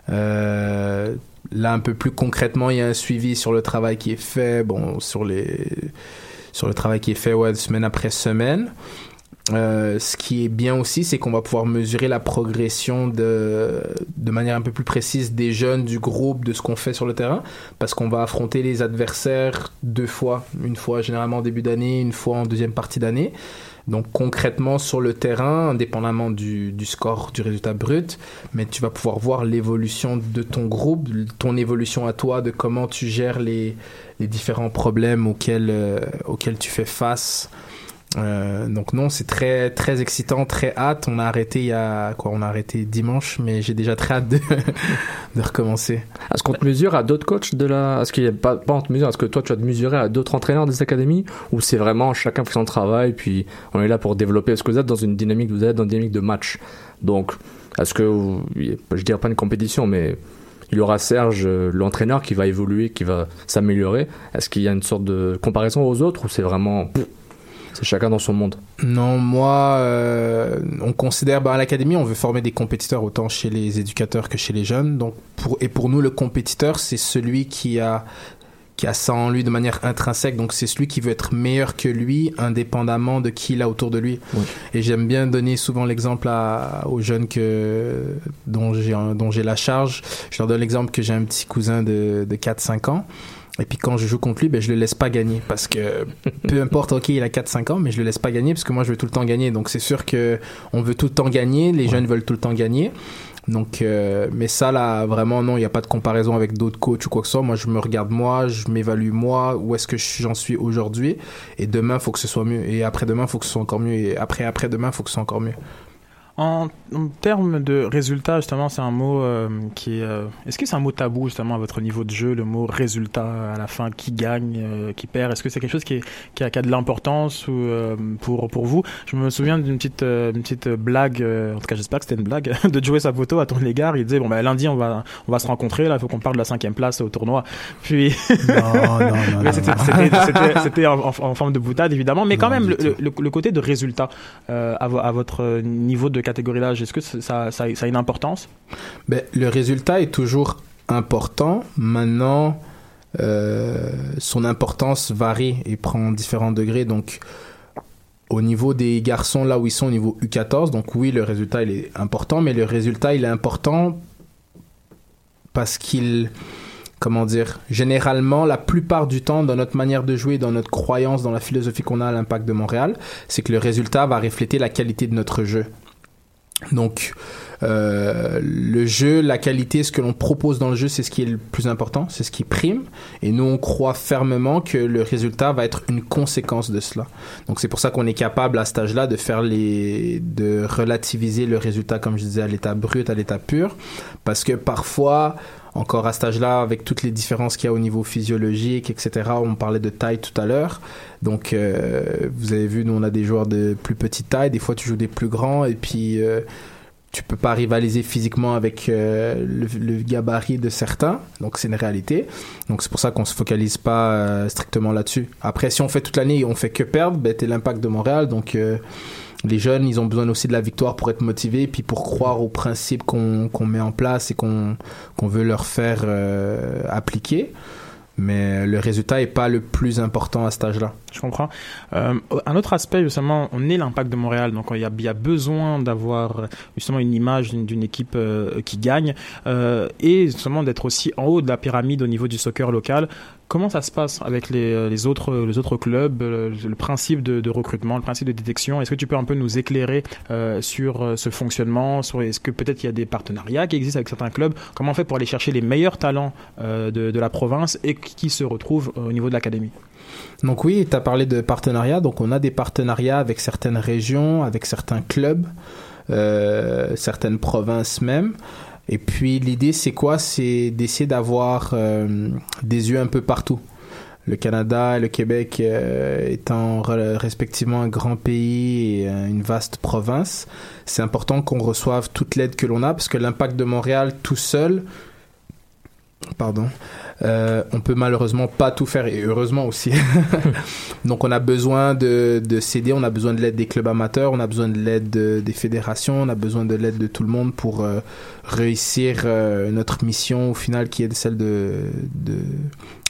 euh, là, un peu plus concrètement, il y a un suivi sur le travail qui est fait, bon, sur les sur le travail qui est fait, semaine après semaine. Euh, ce qui est bien aussi, c'est qu'on va pouvoir mesurer la progression de, de manière un peu plus précise des jeunes, du groupe, de ce qu'on fait sur le terrain, parce qu'on va affronter les adversaires deux fois, une fois généralement en début d'année, une fois en deuxième partie d'année. Donc concrètement sur le terrain, indépendamment du, score, du résultat brut, mais tu vas pouvoir voir l'évolution de ton groupe, ton évolution à toi, de comment tu gères les, différents problèmes euh, auxquels tu fais face Euh, donc non, c'est très très excitant, très hâte. On a arrêté il y a quoi On a arrêté dimanche, mais j'ai déjà très hâte de, de recommencer. Est-ce qu'on te mesure à d'autres coachs de la Est-ce qu'il y a pas pas on te mesure Est-ce que toi tu vas te mesurer à d'autres entraîneurs des académies ou c'est vraiment chacun fait son travail puis on est là pour développer Parce que vous êtes dans une dynamique, vous êtes dans une dynamique de match. Donc est-ce que vous- je dirais pas une compétition, mais il y aura Serge, euh, l'entraîneur, qui va évoluer, qui va s'améliorer. Est-ce qu'il y a une sorte de comparaison aux autres ou c'est vraiment c'est chacun dans son monde Non, moi, euh, on considère, bah, à l'académie, on veut former des compétiteurs autant chez les éducateurs que chez les jeunes. Donc, pour, et pour nous, le compétiteur, c'est celui qui a, qui a ça en lui de manière intrinsèque. Donc, c'est celui qui veut être meilleur que lui, indépendamment de qui il a autour de lui. Oui. Et j'aime bien donner souvent l'exemple aux jeunes que, dont j'ai, un- dont j'ai la charge. Je leur donne l'exemple que j'ai un petit cousin de, de 4-5 ans. Et puis quand je joue contre lui, ben, je le laisse pas gagner parce que peu importe, ok, il a 4-5 ans, mais je le laisse pas gagner parce que moi je veux tout le temps gagner. Donc c'est sûr que on veut tout le temps gagner, les jeunes veulent tout le temps gagner. Donc, euh, mais ça là, vraiment non, il n'y a pas de comparaison avec d'autres coachs ou quoi que ce soit. Moi, je me regarde moi, je m'évalue moi, où est-ce que j'en suis aujourd'hui. Et demain, faut que ce soit mieux. Et après-demain, faut que ce soit encore mieux. Et après, après-demain, faut que ce soit encore mieux. En, en termes de résultats, justement, c'est un mot euh, qui est. euh, Est-ce que c'est un mot tabou, justement, à votre niveau de jeu, le mot résultat à la fin, qui gagne, euh, qui perd? Est-ce que c'est quelque chose qui, est- qui, a, qui a de l'importance ou, pour, pour vous? Je me souviens d'une petite, une petite blague, en tout cas, j'espère que c'était une blague, de Joey Sapoto à ton égard. Il disait Bon, ben lundi, on va, on va se rencontrer, là, il faut qu'on parle de la cinquième place au tournoi. Puis. Non, non, non. C'était- en, en- en forme de boutade, évidemment. Mais quand même, le, tout. le- le côté de résultat à, à votre niveau de catégorie d'âge, est-ce que ça a une importance? Ben, le résultat est toujours important. Maintenant, euh, son importance varie et prend différents degrés. Donc, au niveau des garçons, là où ils sont au niveau U14, donc oui, le résultat il est important, mais le résultat il est important parce qu'il, comment dire, généralement, la plupart du temps, dans notre manière de jouer, dans notre croyance, dans la philosophie qu'on a à l'impact de Montréal, c'est que le résultat va refléter la qualité de notre jeu. Donc, euh, le jeu, la qualité, ce que l'on propose dans le jeu, c'est ce qui est le plus important, c'est ce qui prime. Et nous, on croit fermement que le résultat va être une conséquence de cela. Donc, c'est pour ça qu'on est capable à cet âge-là de faire les, de relativiser le résultat, comme je disais, à l'état brut, à l'état pur, parce que parfois, encore à cet âge-là, avec toutes les différences qu'il y a au niveau physiologique, etc. On parlait de taille tout à l'heure. Donc, euh, vous avez vu, nous, on a des joueurs de plus petite taille. Des fois, tu joues des plus grands. Et puis, euh, tu peux pas rivaliser physiquement avec euh, le, gabarit de certains. Donc, c'est une réalité. Donc, c'est pour ça qu'on se focalise pas euh, strictement là-dessus. Après, si on fait toute l'année et on fait que perdre, ben, l'impact de Montréal. Donc, les jeunes, ils ont besoin aussi de la victoire pour être motivés, puis pour croire aux principes qu'on qu'on met en place et qu'on qu'on veut leur faire euh, appliquer. Mais le résultat est pas le plus important à cet âge-là. Je comprends. Euh, un autre aspect, justement, on est l'impact de Montréal, donc il y a, il y a besoin d'avoir justement une image d'une équipe euh, qui gagne et justement d'être aussi en haut de la pyramide au niveau du soccer local. Comment ça se passe avec les, autres, les autres clubs, le, le principe de, recrutement, le principe de détection? Est-ce que tu peux un peu nous éclairer euh, sur euh, ce fonctionnement Est-ce que peut-être il y a des partenariats qui existent avec certains clubs? Comment on fait pour aller chercher les meilleurs talents euh, de, la province et qui se retrouvent au niveau de l'académie? Donc oui, tu as parlé de partenariats. Donc on a des partenariats avec certaines régions, avec certains clubs, euh, certaines provinces même. Et puis l'idée c'est quoi? C'est d'essayer d'avoir euh, des yeux un peu partout. Le Canada et le Québec euh, étant respectivement un grand pays et une vaste province, c'est important qu'on reçoive toute l'aide que l'on a parce que l'impact de Montréal tout seul, pardon, euh, on peut malheureusement pas tout faire et heureusement aussi. Donc on a besoin de, de s'aider, on a besoin de l'aide des clubs amateurs, on a besoin de l'aide de, des fédérations, on a besoin de l'aide de tout le monde pour euh, réussir euh, notre mission au final qui est celle de, de,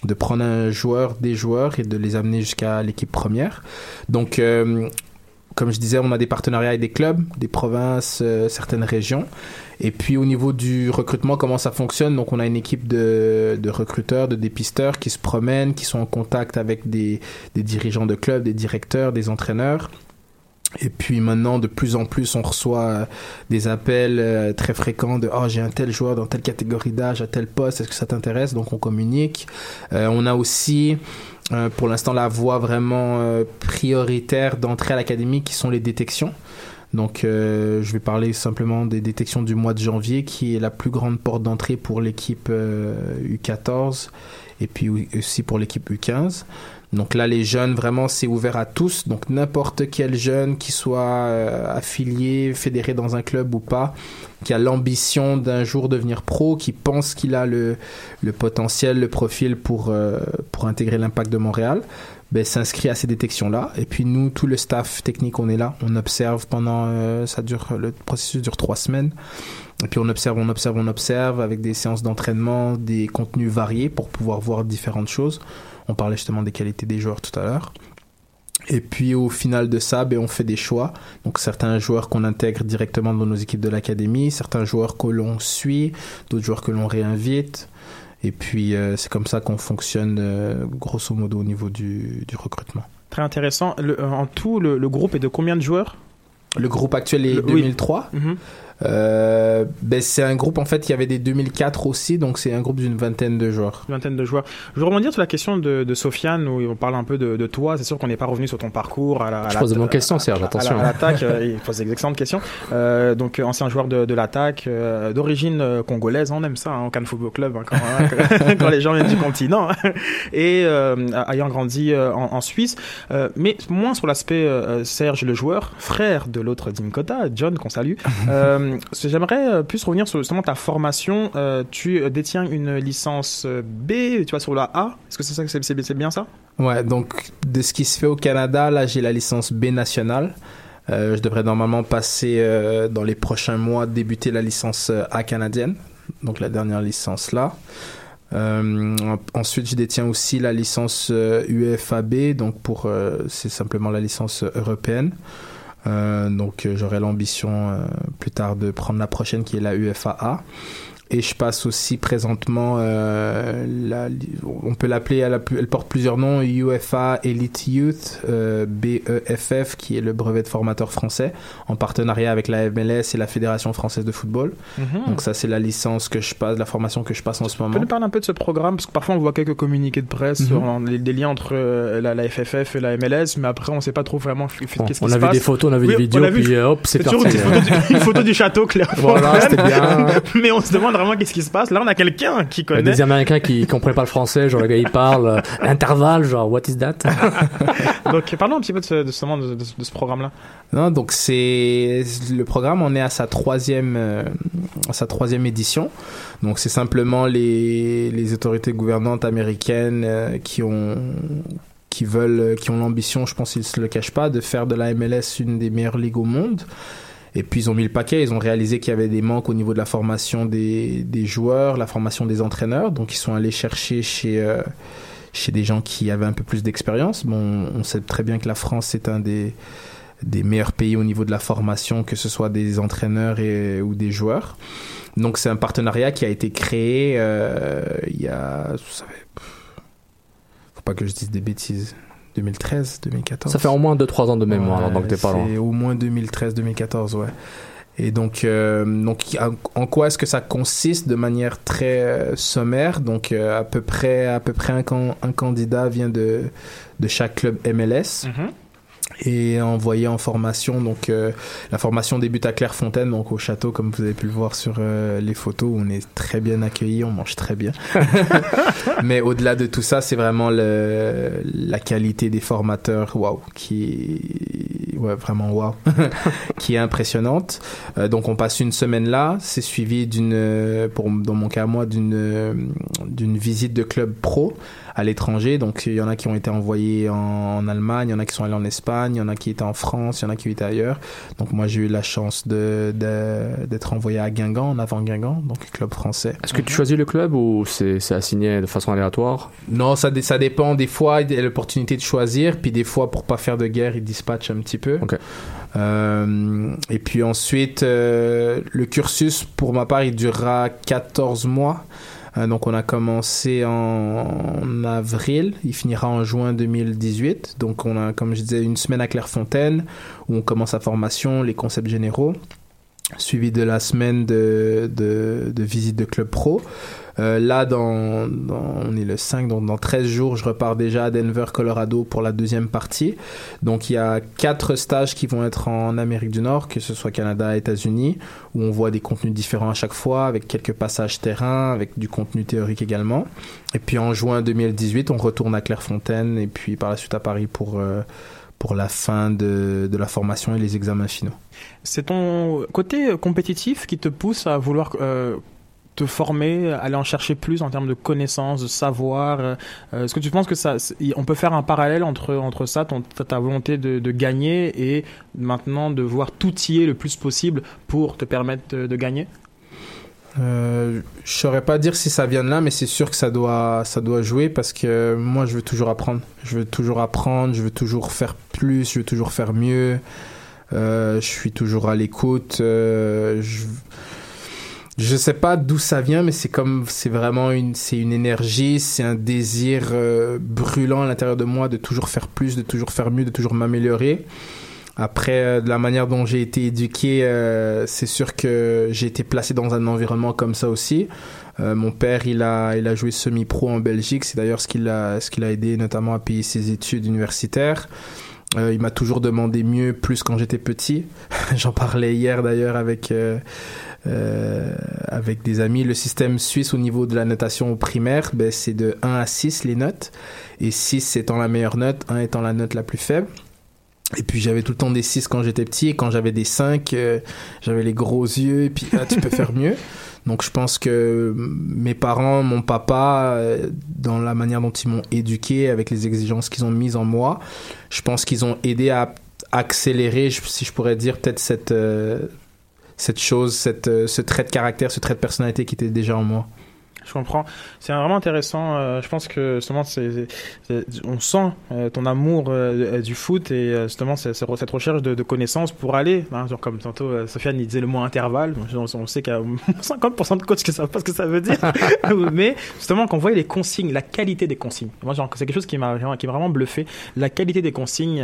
de prendre un joueur, des joueurs et de les amener jusqu'à l'équipe première. Donc comme je disais, on a des partenariats avec des clubs, des provinces, euh, certaines régions. Et puis au niveau du recrutement, comment ça fonctionne? Donc on a une équipe de, recruteurs, de dépisteurs qui se promènent, qui sont en contact avec des, dirigeants de clubs, des directeurs, des entraîneurs. Et puis maintenant, de plus en plus, on reçoit euh, des appels euh, très fréquents de oh j'ai un tel joueur dans telle catégorie d'âge à tel poste, est-ce que ça t'intéresse? Donc on communique. On a aussi euh, pour l'instant la voie vraiment euh, prioritaire d'entrée à l'académie qui sont les détections. Donc euh, je vais parler simplement des détections du mois de janvier qui est la plus grande porte d'entrée pour l'équipe euh, U14 et puis aussi pour l'équipe U15. Donc là, les jeunes, vraiment, c'est ouvert à tous. Donc n'importe quel jeune qui soit euh, affilié, fédéré dans un club ou pas, qui a l'ambition d'un jour devenir pro, qui pense qu'il a le, le potentiel, le profil pour, euh, pour intégrer l'impact de Montréal, ben, s'inscrit à ces détections-là. Et puis nous, tout le staff technique, on est là, on observe pendant, euh, ça dure, le processus dure trois semaines. Et puis on observe, on observe, on observe avec des séances d'entraînement, des contenus variés pour pouvoir voir différentes choses. On parlait justement des qualités des joueurs tout à l'heure. Et puis au final de ça, ben, on fait des choix. Donc certains joueurs qu'on intègre directement dans nos équipes de l'académie, certains joueurs que l'on suit, d'autres joueurs que l'on réinvite. Et puis euh, c'est comme ça qu'on fonctionne euh, grosso modo au niveau du, du recrutement. Très intéressant. Le- en tout, le, le groupe est de combien de joueurs? Le groupe actuel est Le- oui. 2003. Mhm. Euh, ben, c'est un groupe, en fait, il y avait des 2004 aussi, donc c'est un groupe d'une vingtaine de joueurs. Une vingtaine de joueurs. Je veux rebondir sur la question de, de Sofiane, où on parle un peu de, de toi. C'est sûr qu'on n'est pas revenu sur ton parcours. À la, à Je la- pose de bonnes questions, Serge, attention. À l'attaque, euh, il pose des excellentes questions. Euh, donc, ancien joueur de, de l'attaque, euh, d'origine euh, congolaise, on aime ça, hein, au Cannes Football Club, hein, quand, hein, quand les gens viennent du continent. Et euh, ayant grandi en, en Suisse, euh, mais moins sur l'aspect euh, Serge le joueur, frère de l'autre Dimkota, John, qu'on salue. J'aimerais euh, plus revenir sur justement ta formation. Euh, tu euh, détiens une licence B, tu vois, sur la A. Est-ce que c'est ça, c'est c'est- bien ça? Ouais, donc de ce qui se fait au Canada, là j'ai la licence B nationale. Je devrais normalement passer dans les prochains mois débuter la licence A canadienne, donc la dernière licence là. En- ensuite, je détiens aussi la licence UEFAB, donc pour c'est simplement la licence européenne. Euh, donc euh, j'aurai l'ambition euh, plus tard de prendre la prochaine qui est la UFAA. Et je passe aussi présentement, euh, la, on peut l'appeler, elle, a- elle porte plusieurs noms, UFA Elite Youth, euh, BEFF, qui est le brevet de formateur français, en partenariat avec la MLS et la Fédération française de football. Donc ça, c'est la licence que je passe, la formation que je passe en ce Tu peux moment. nous parler un peu de ce programme? Parce que parfois on voit quelques communiqués de presse Mhm. sur euh, les- des liens entre euh, la, la FFF et la MLS, mais après on sait pas trop vraiment f- Bon, qu'est-ce qui on se a vu passe. des photos, on a vu Oui, des on vidéos, a vu- puis euh, hop, c'est parti. une photo, du, une photo du château, clairement. Voilà, c'était bien. Mais on se demande vraiment qu'est-ce qui se passe. Là, on a quelqu'un qui connaît. des Américains qui comprenaient pas le français, genre le gars il parle, euh, intervalle, genre what is that? Donc, parlons un petit peu de ce, de ce, de, de- de ce programme-là. Non, donc c'est le programme. On est à sa troisième, euh, à sa troisième édition. Donc c'est simplement les, les autorités gouvernantes américaines euh, qui ont qui veulent, qui ont l'ambition, je pense qu'ils se le cachent pas, de faire de la MLS une des meilleures ligues au monde. Et puis ils ont mis le paquet, ils ont réalisé qu'il y avait des manques au niveau de la formation des, des joueurs, la formation des entraîneurs. Donc ils sont allés chercher chez euh, chez des gens qui avaient un peu plus d'expérience. Bon, on sait très bien que la France est un des des meilleurs pays au niveau de la formation, que ce soit des entraîneurs et, ou des joueurs. Donc c'est un partenariat qui a été créé euh, il y a, vous savez, faut pas que je dise des bêtises, 2013, 2014. Ça fait au moins 2-3 ans de mémoire, Ouais, alors, donc t'es pas loin. C'est au moins 2013-2014, ouais. Et donc, euh, donc en- quoi est-ce que ça consiste de manière très euh, sommaire? Donc, euh, à peu près, à peu près un, can- un candidat vient de, de chaque club MLS et envoyé en formation. Donc, euh, la formation débute à Clairefontaine, donc au château, comme vous avez pu le voir sur euh, les photos, où on est très bien accueillis, on mange très bien. Mais au-delà de tout ça, c'est vraiment le, la qualité des formateurs, waouh, qui, ouais, vraiment waouh, qui est impressionnante. Euh, donc, on passe une semaine là, c'est suivi d'une, pour dans mon cas moi, d'une, euh, d'une visite de club pro à l'étranger. Donc, il y en a qui ont été envoyés en, en Allemagne, il y en a qui sont allés en Espagne, il y en a qui étaient en France, il y en a qui étaient ailleurs. Donc, moi, j'ai eu la chance de, de- d'être envoyé à Guingamp, en avant Guingamp, donc club français. Est-ce que tu choisis le club ou c'est c'est assigné de façon aléatoire? Non, ça, dé- ça dépend. Des fois, il y a l'opportunité de choisir, puis des fois, pour pas faire de guerre, ils dispatchent un petit peu. Euh, et puis ensuite, euh, le cursus, pour ma part, il durera 14 mois. Euh, donc on a commencé en, en avril, il finira en juin 2018. Donc on a, comme je disais, une semaine à Clairefontaine où on commence la formation, les concepts généraux, suivi de la semaine de, de, de visite de club pro. Euh, là, dans, dans- on est le 5, donc dans 13 jours, je repars déjà à Denver, Colorado pour la deuxième partie. Donc il y a quatre stages qui vont être en Amérique du Nord, que ce soit Canada, États-Unis, où on voit des contenus différents à chaque fois, avec quelques passages terrain, avec du contenu théorique également. Et puis en juin 2018, on retourne à Clairefontaine et puis par la suite à Paris pour, euh, pour la fin de, de la formation et les examens finaux. C'est ton côté compétitif qui te pousse à vouloir euh, te former, aller en chercher plus en termes de connaissances, de savoir. euh, Est-ce que tu penses que ça, on peut faire un parallèle entre entre ça, ta volonté de, gagner et maintenant de voir tout y est le plus possible pour te permettre de gagner? Euh, je saurais pas dire si ça vient de là, mais c'est sûr que ça doit, ça doit jouer parce que moi, je veux toujours apprendre. Je veux toujours apprendre, je veux toujours faire plus, je veux toujours faire mieux. Euh, je suis toujours à l'écoute. Euh, je, je sais pas d'où ça vient, mais c'est comme, c'est vraiment une, c'est une énergie, c'est un désir euh, brûlant à l'intérieur de moi de toujours faire plus, de toujours faire mieux, de toujours m'améliorer. Après, euh, de la manière dont j'ai été éduqué, euh, c'est sûr que j'ai été placé dans un environnement comme ça aussi. Euh, mon père, il a, il a joué semi-pro en Belgique. C'est d'ailleurs ce qui l'a, aidé notamment à payer ses études universitaires. Il m'a toujours demandé mieux, plus quand j'étais petit. J'en parlais hier d'ailleurs avec avec des amis. Le système suisse au niveau de la notation au primaire, ben, c'est de 1 à 6 les notes. Et 6 étant la meilleure note, 1 étant la note la plus faible. Et puis j'avais tout le temps des 6 quand j'étais petit, et quand j'avais des 5, euh, j'avais les gros yeux, et puis ah, tu peux faire mieux. Donc je pense que mes parents, mon papa, euh, dans la manière dont ils m'ont éduqué, avec les exigences qu'ils ont mises en moi, je pense qu'ils ont aidé à accélérer, si je pourrais dire, peut-être cette, euh, cette chose, cette, euh, ce trait de caractère, ce trait de personnalité qui était déjà en moi. Je comprends. C'est vraiment intéressant. euh, je pense que justement, c'est, on sent euh, ton amour euh, du foot et justement c'est- c'est- cette recherche de, de connaissances pour aller. hein, genre comme tantôt, Sofiane disait le mot intervalle. On, on sait qu'il y a 50% de coachs qui savent pas ce que ça veut dire. Mais justement, qu'on voit les consignes, la qualité des consignes. Moi, c'est quelque chose qui m'a vraiment- qui m'a vraiment bluffé. La qualité des consignes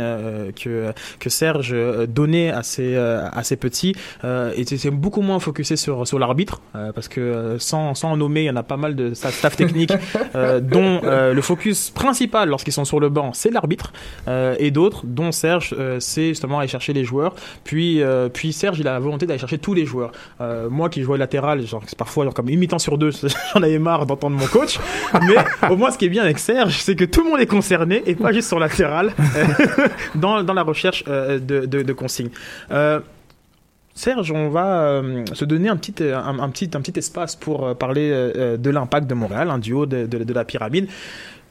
que que Serge donnait à ses à ses petits et c'est c'est beaucoup moins focusé sur sur l'arbitre parce que sans sans en nommer, il y en a pas mal de sa staff technique euh, dont euh, le focus principal lorsqu'ils sont sur le banc, c'est l'arbitre euh, et d'autres dont Serge c'est justement aller chercher les joueurs. Puis puis Serge, il a la volonté d'aller chercher tous les joueurs. Moi qui jouais latéral, genre parfois genre, comme imitant sur deux, j'en avais marre d'entendre mon coach. Mais au moins ce qui est bien avec Serge, c'est que tout le monde est concerné et pas juste sur latéral dans dans la recherche de, de de consignes. Serge, on va euh, se donner un petit, euh, un, un petit, un petit espace pour euh, parler euh, de l'impact de Montréal, un duo de, de, de la pyramide.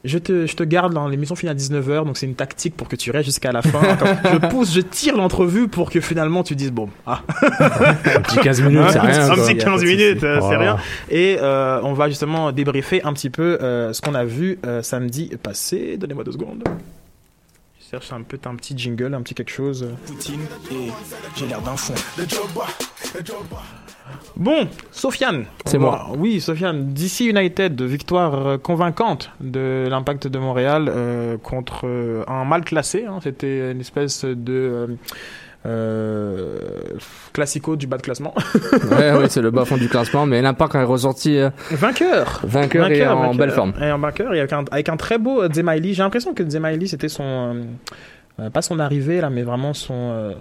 Je te, je te garde dans l'émission finit à 19h, donc c'est une tactique pour que tu restes jusqu'à la fin. Je pousse, je tire l'entrevue pour que finalement tu dises bon, ah. Un petit 15 minutes, c'est rien. Un petit 15 minutes, c'est rien. Et euh, on va justement débriefer un petit peu ce qu'on a vu samedi passé. Donnez-moi deux secondes. Cherche un peu un petit jingle, un petit quelque chose. Poutine et j'ai l'air d'un fond. Bon, Sofiane. C'est moi. Oui, Sofiane. DC United, victoire euh, convaincante de l'Impact de Montréal euh, contre euh, un mal classé. hein. C'était une espèce de euh, classico du bas de classement. Ouais, oui, c'est le bas fond du classement, mais l'impact est ressorti euh, vainqueur. vainqueur, et en belle forme. Et en vainqueur, et avec un, avec un très beau euh, Zemaili. J'ai l'impression que Zemaili, c'était son. euh, euh, pas son arrivée, là, mais vraiment son. euh,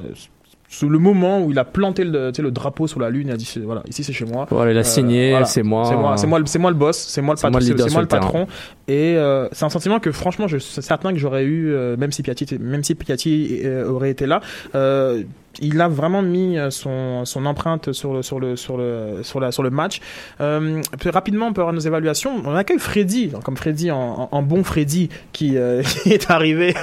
sous le moment où il a planté le, tu sais, le drapeau sur la lune, il a dit voilà, ici c'est chez moi. Voilà, il a Euh, signé, voilà. c'est moi. C'est moi, c'est moi, c'est moi le boss, c'est moi le patron, le c'est moi le patron. Et euh, c'est un sentiment que franchement, je suis certain que j'aurais eu, euh, même si Piatti, même si Piatti aurait été là. Il a vraiment mis euh, son, empreinte sur le sur le sur le sur la sur le match. Euh, rapidement, on nos évaluations. On accueille Freddy, comme Freddy en, bon Freddy qui, euh, est arrivé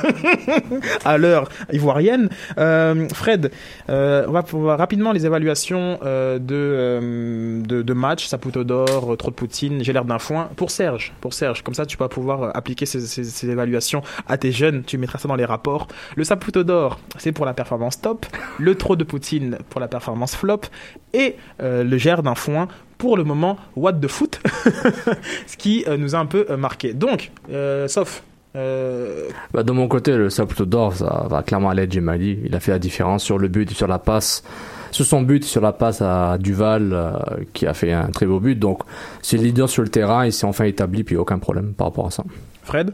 à l'heure ivoirienne. Fred, on va pouvoir rapidement les évaluations de, de match. Saputo d'or, trop de Poutine, j'ai l'air d'un foin. Pour Serge, pour Serge, comme ça tu vas pouvoir appliquer ces, ces, ces évaluations à tes jeunes. Tu mettras ça dans les rapports. Le Saputo d'or, c'est pour la performance top. Le trop de Poutine pour la performance flop et euh, le gère d'un foin pour le moment what the foot, ce qui euh, nous a un peu euh, marqué. Donc, sauf. euh, Bah, de mon côté, le Saputo d'or, ça va clairement aller à Jemali. Il a fait la différence sur le but et sur la passe. Sur son but, sur la passe à Duval, euh, qui a fait un très beau but. Donc, c'est le leader sur le terrain, il s'est enfin établi, puis aucun problème par rapport à ça. Fred?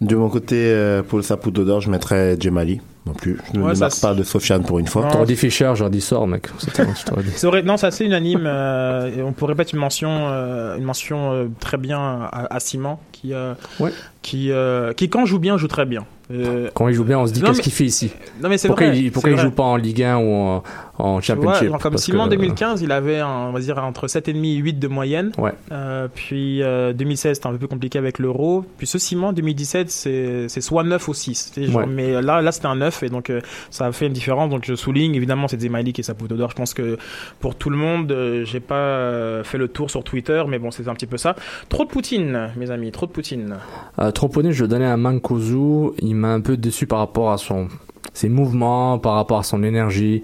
De mon côté, euh, pour le Saputo d'or, je mettrais Djemali. Non plus. Je Ouais, ne ça, marque pas de Sofiane pour une fois. T'aurais dit Fischer, j'aurais dit sort, mec. Dit. Non, c'est assez unanime. euh, et on pourrait mettre une mention, euh, une mention euh, très bien à, à Simon, qui, euh, Ouais. qui, euh, qui quand joue bien, joue très bien. Euh, Quand il joue bien, on se dit qu'est-ce mais- qu'il fait ici? non, mais c'est Pourquoi, vrai. il, pourquoi c'est il vrai. joue pas en Ligue 1 ou en, en Championship genre comme Simon en que- 2015, il avait un, on va dire entre 7,5 et 8 de moyenne. Ouais. Euh, puis euh, 2016, c'était un peu plus compliqué avec l'euro. Puis ce Simon 2017, c'est soit 9 ou 6. Tu sais, genre, Ouais. Mais là, là c'était un 9 et donc euh, ça a fait une différence. Donc je souligne, évidemment, c'est Zemali qui est sa poudre d'or. Je pense que pour tout le monde, euh, j'ai pas fait le tour sur Twitter, mais bon, c'est un petit peu ça. Trop de Poutine, mes amis, trop de Poutine. Euh, Troponin, je le donnais à Mankozu. Il m'a un peu déçu par rapport à son, ses mouvements, par rapport à son énergie.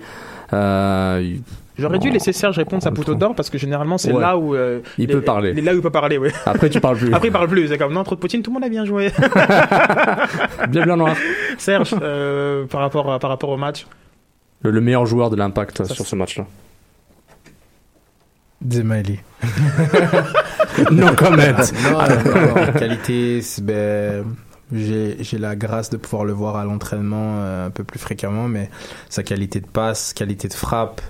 Euh, J'aurais dû laisser Serge répondre sa trouve. d'or parce que généralement c'est Ouais. là où euh, Il les- peut parler. les- Là où il peut parler, oui. Après, tu parles plus. Après il parle plus. C'est comme non, trop de Poutine, tout le monde a bien joué. Bien blanc noir. Serge, euh, par rapport par rapport au match. Le, le meilleur joueur de l'impact sur ce match-là. Demaili. non comment. non, non, non, qualité, c'est- ben, j'ai la grâce de pouvoir le voir à l'entraînement euh, un peu plus fréquemment, mais sa qualité de passe, qualité de frappe,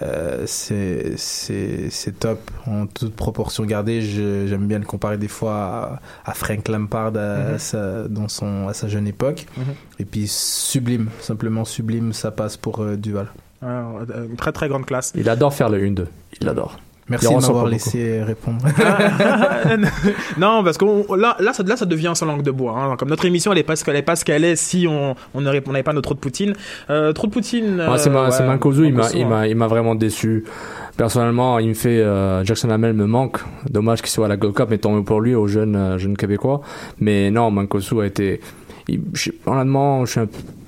euh, c'est top en toute proportion gardée. J'aime bien le comparer des fois à, à Frank Lampard à, Mhm. sa, dans son, à sa jeune époque. Mhm. Et puis sublime, simplement sublime, ça passe pour euh, Duval. Euh, une très très grande classe. Il adore faire le 1-2. Il l'adore. Merci de m'avoir laissé répondre. non, parce que là, là, ça, là, ça devient sans langue de bois. hein. Comme notre émission, elle est pas ce qu'elle est, pas ce qu'elle est si on on n'avait on n'avait pas notre trop de Poutine. Euh, trop de Poutine. Ouais, c'est euh, ma- c'est ouais, Mankozu, il m'a, Mankozu, il hein. m'a, il m'a vraiment déçu. Personnellement, il me fait, euh, Jackson Hamel me manque. Dommage qu'il soit à la Gold Cup, mais tant mieux pour lui, aux jeunes, euh, jeunes québécois. Mais non, Mankosu a été, il- je- honnêtement, je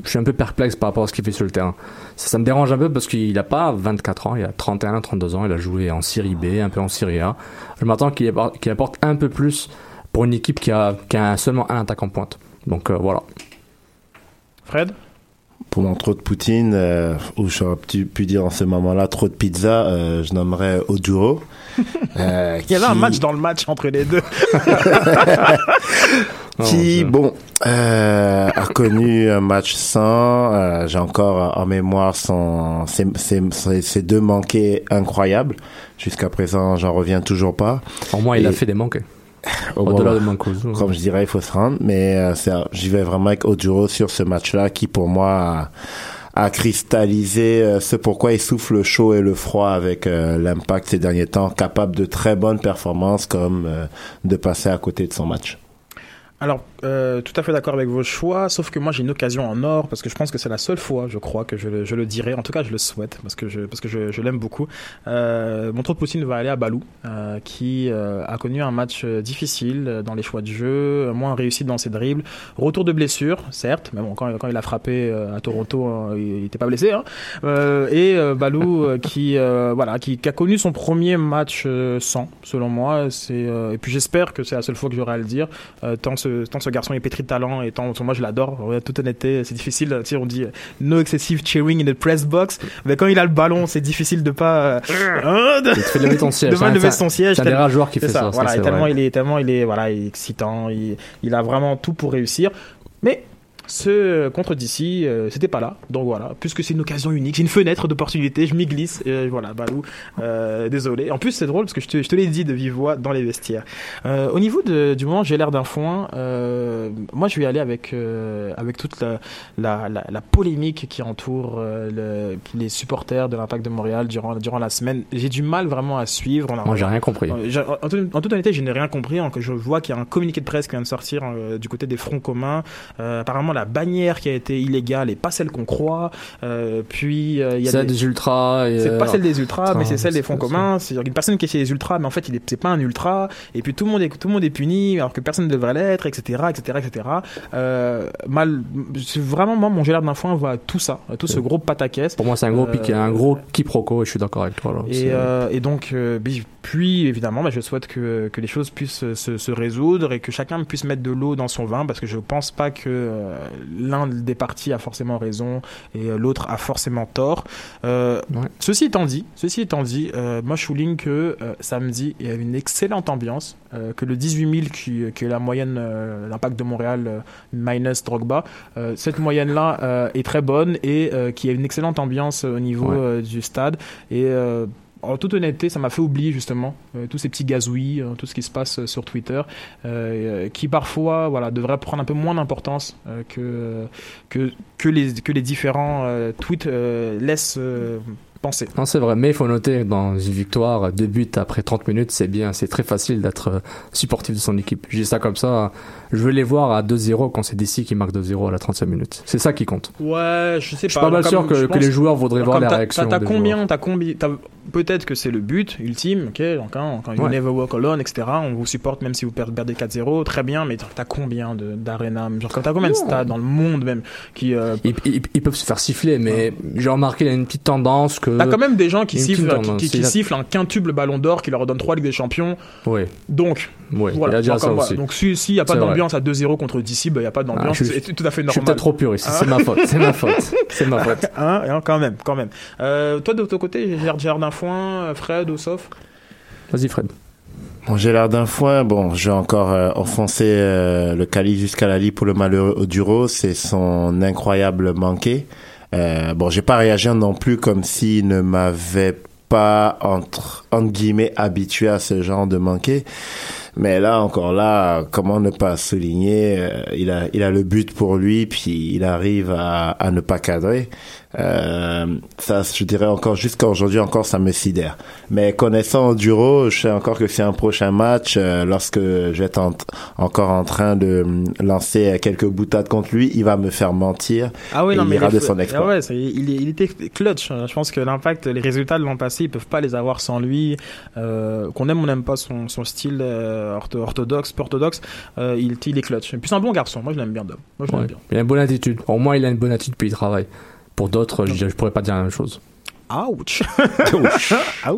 suis, un, peu perplexe par rapport à ce qu'il fait sur le terrain. Ça, me dérange un peu parce qu'il a pas 24 ans, il a 31, 32 ans, il a joué en Série B, un peu en Série A. Je m'attends qu'il apporte, un peu plus pour une équipe qui a, qui a seulement un attaquant pointe. Donc euh, voilà. Fred? Pour mon trop de Poutine, euh, ou j'aurais pu, dire en ce moment-là trop de pizza, euh, je nommerais Oduro. euh, Il y avait un qui- match dans le match entre les deux. qui, Oh, bon, euh, a connu un match sans. euh, J'ai encore en mémoire son, ses, ses, ses- ses deux manqués incroyables. Jusqu'à présent, j'en reviens toujours pas. Au moins, il a fait des manqués. Au Au-delà de Mankosu. comme je dirais, il faut se rendre. Mais euh, c'est- j'y vais vraiment avec Oduro sur ce match-là qui, pour moi, a, a cristallisé euh, ce pourquoi il souffle le chaud et le froid avec euh, l'impact ces derniers temps, capable de très bonnes performances comme euh, de passer à côté de son match. Alors, euh, tout à fait d'accord avec vos choix, sauf que moi j'ai une occasion en or, parce que je pense que c'est la seule fois, je crois, que je je le dirai. En tout cas, je le souhaite, parce que je, parce que je, je l'aime beaucoup. Euh, mon trop Poutine va aller à Balou, euh, qui a connu un match difficile dans les choix de jeu, moins réussi dans ses dribbles. Retour de blessure, certes, mais bon, quand, quand il a frappé à Toronto, il n'était pas blessé. Hein. Et Balou, qui, voilà, qui, qui a connu son premier match sans, selon moi. C'est, et puis j'espère que c'est la seule fois que j'aurai à le dire. Tant, ce, tant ce garçon est pétri de talent et tant, moi je l'adore. En toute honnêteté, c'est difficile. Tu sais, on dit euh, no excessive cheering in the press box. Mais quand il a le ballon, c'est difficile de pas. Euh, de, te fait lever ton siège. de lever son siège. C'est un des rares joueurs qui fait ça. voilà, tellement vrai. il est tellement il est voilà, il est excitant, il, il a vraiment tout pour réussir. Mais ce euh, contre d'ici, euh, c'était pas là. Donc voilà, puisque c'est une occasion unique, j'ai une fenêtre d'opportunité, je m'y glisse. Et voilà, Balou, euh, désolé. En plus, c'est drôle parce que je te, je te l'ai dit de vive voix dans les vestiaires. Euh, au niveau de, du moment, j'ai l'air d'un foin. Euh, moi, je vais aller avec euh, avec toute la, la, la, la polémique qui entoure euh, le- les supporters de l'Impact de Montréal durant durant la semaine. J'ai du mal vraiment à suivre. On a- Moi, j'ai rien compris. euh, En, toute- en toute honnêteté, je n'ai rien compris. En- Je vois qu'il y a un communiqué de presse qui vient de sortir euh, du côté des fronts communs. Euh, apparemment, la bannière qui a été illégale et pas celle qu'on croit. Euh, puis euh, il y a Celle des- des ultras. et, c'est pas euh, celle des ultras, mais c'est celle des fonds communs. C'est une personne qui est chez les ultras, mais en fait, il est, c'est pas un ultra. Et puis tout le monde est, tout le monde est puni, alors que personne ne devrait l'être, etc., etc., etc. Euh, mal, c'est vraiment moi, mon gélard d'un foin voit tout ça, tout ce gros pataquès. Pour moi, c'est un gros Euh, pic, un gros quiproquo, et je suis d'accord avec toi. Là. Et, euh, donc, euh, puis évidemment, bah, je souhaite que, que les choses puissent se, se résoudre et que chacun puisse mettre de l'eau dans son vin parce que je pense pas que euh, l'un des partis a forcément raison et euh, l'autre a forcément tort. Euh, Ouais. Ceci étant dit, ceci étant dit, euh, moi je souligne que euh, samedi il y avait une excellente ambiance, euh, que le 18 000 qui, qui est la moyenne euh, l'impact de Montréal euh, minus Drogba, euh, cette moyenne là est très bonne et euh, qu'il y a une excellente ambiance au niveau Ouais. euh, du stade et euh, en toute honnêteté, ça m'a fait oublier justement euh, tous ces petits gazouillis, euh, tout ce qui se passe euh, sur Twitter, qui parfois voilà devraient prendre un peu moins d'importance que, que les que les différents tweets laissent penser. Non, c'est vrai, mais il faut noter, dans une victoire, deux buts après 30 minutes, c'est bien, c'est très facile d'être euh, supportif de son équipe. Je dis ça comme ça, je veux les voir à 2-0 quand c'est DC qui marque 2-0 à la 35 minutes. C'est ça qui compte. Ouais, je sais pas. Je suis pas mal Comme- sûr que, les joueurs voudraient voir la réaction. T'as combien, t'as peut-être que c'est le but ultime, ok, donc hein, quand you Ouais. never walk alone, etc. On vous supporte même si vous perdez 4-0, très bien, mais t'as- combien genre t'as combien de stades dans le monde même qui, euh, Ils, ils- ils peuvent se faire siffler, mais j'ai remarqué il y a une petite tendance que. T'as quand même des gens qui sifflent, qui, tendance. qui- qui sifflent un quintuple ballon d'or qui leur redonne 3 Ligues des Champions. Oui, Donc, voilà. il a déjà Donc, ça voilà. aussi. Donc, si- s'il n'y a pas d'ambiance à 2-0 contre DC, il n'y a pas d'ambiance. Ah, suis- c'est tout à fait Je suis normal. peut-être trop puriste, Hein c'est ma faute, c'est ma faute, c'est ma faute. Hein, hein, quand même, quand même. Euh, toi, de ton côté, Gérard, Gérard Foin, Fred, Ossoff Vas-y, Fred. Bon, j'ai l'air d'un foin. Bon, je vais encore euh, enfoncer euh, le calice jusqu'à la lit pour le malheureux Oduro. C'est son incroyable manqué. Euh, bon, j'ai pas réagi non plus comme s'il ne m'avait pas entre, entre guillemets habitué à ce genre de manqué. Mais là, encore là, comment ne pas souligner, euh, il a, il a le but pour lui, puis il arrive à, à ne pas cadrer. Euh, ça, je dirais encore, jusqu'à aujourd'hui encore, ça me sidère. Mais connaissant Duro, je sais encore que c'est un prochain match, euh, lorsque je vais être en- encore en train de hum, lancer quelques boutades contre lui, il va me faire mentir. Ah oui, non, il mais ira de son exploit. Ah ouais, il, il était clutch. Je pense que l'impact, les résultats de l'an passé, ils peuvent pas les avoir sans lui. Euh, qu'on aime ou n'aime pas son, son style euh, ortho- orthodoxe, peu orthodoxe, euh, il, il est clutch. Et puis c'est un bon garçon. Moi, je l'aime bien, Dom. Moi, je l'aime Ouais. bien. Il a une bonne attitude. Au moins, il a une bonne attitude puis il travaille. Pour d'autres, je, je pourrais pas dire la même chose. Ouch.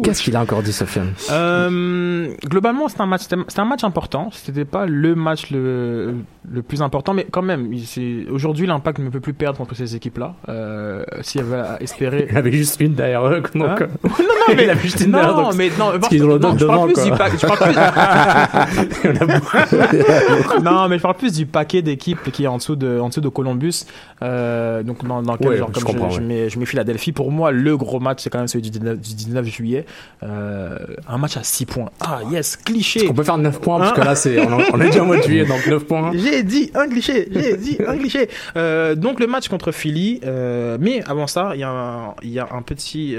Qu'est-ce qu'il a encore dit, Sofiane Euh, globalement, c'était un match, c'était un match important. C'était pas le match le, le plus important, mais quand même, c'est- aujourd'hui, l'impact ne peut plus perdre contre ces équipes-là. Euh, si elle va espérer. Il avait juste une derrière eux. Donc, Hein? euh, non, non, mais, il avait juste une derrière, non, donc mais non, parce qu'ils ont le non, dos je parle devant, plus du paquet. Je parle plus, non, mais je parle plus du paquet d'équipes qui est en dessous de, en dessous de Columbus. Euh, donc, dans, Ouais, genre, je comme je, je ouais. mets, je mets Philadelphie. Pour moi, le gros match, c'est quand même celui du 19, du 19 juillet. Euh, un match à 6 points. Ah, yes, cliché. On peut faire 9 points parce que Hein là, c'est, on, on est déjà au mois de juillet, donc 9 points. J'ai dit un cliché, j'ai dit un cliché. Euh, donc le match contre Philly, euh, mais avant ça, il y a un, il y a un petit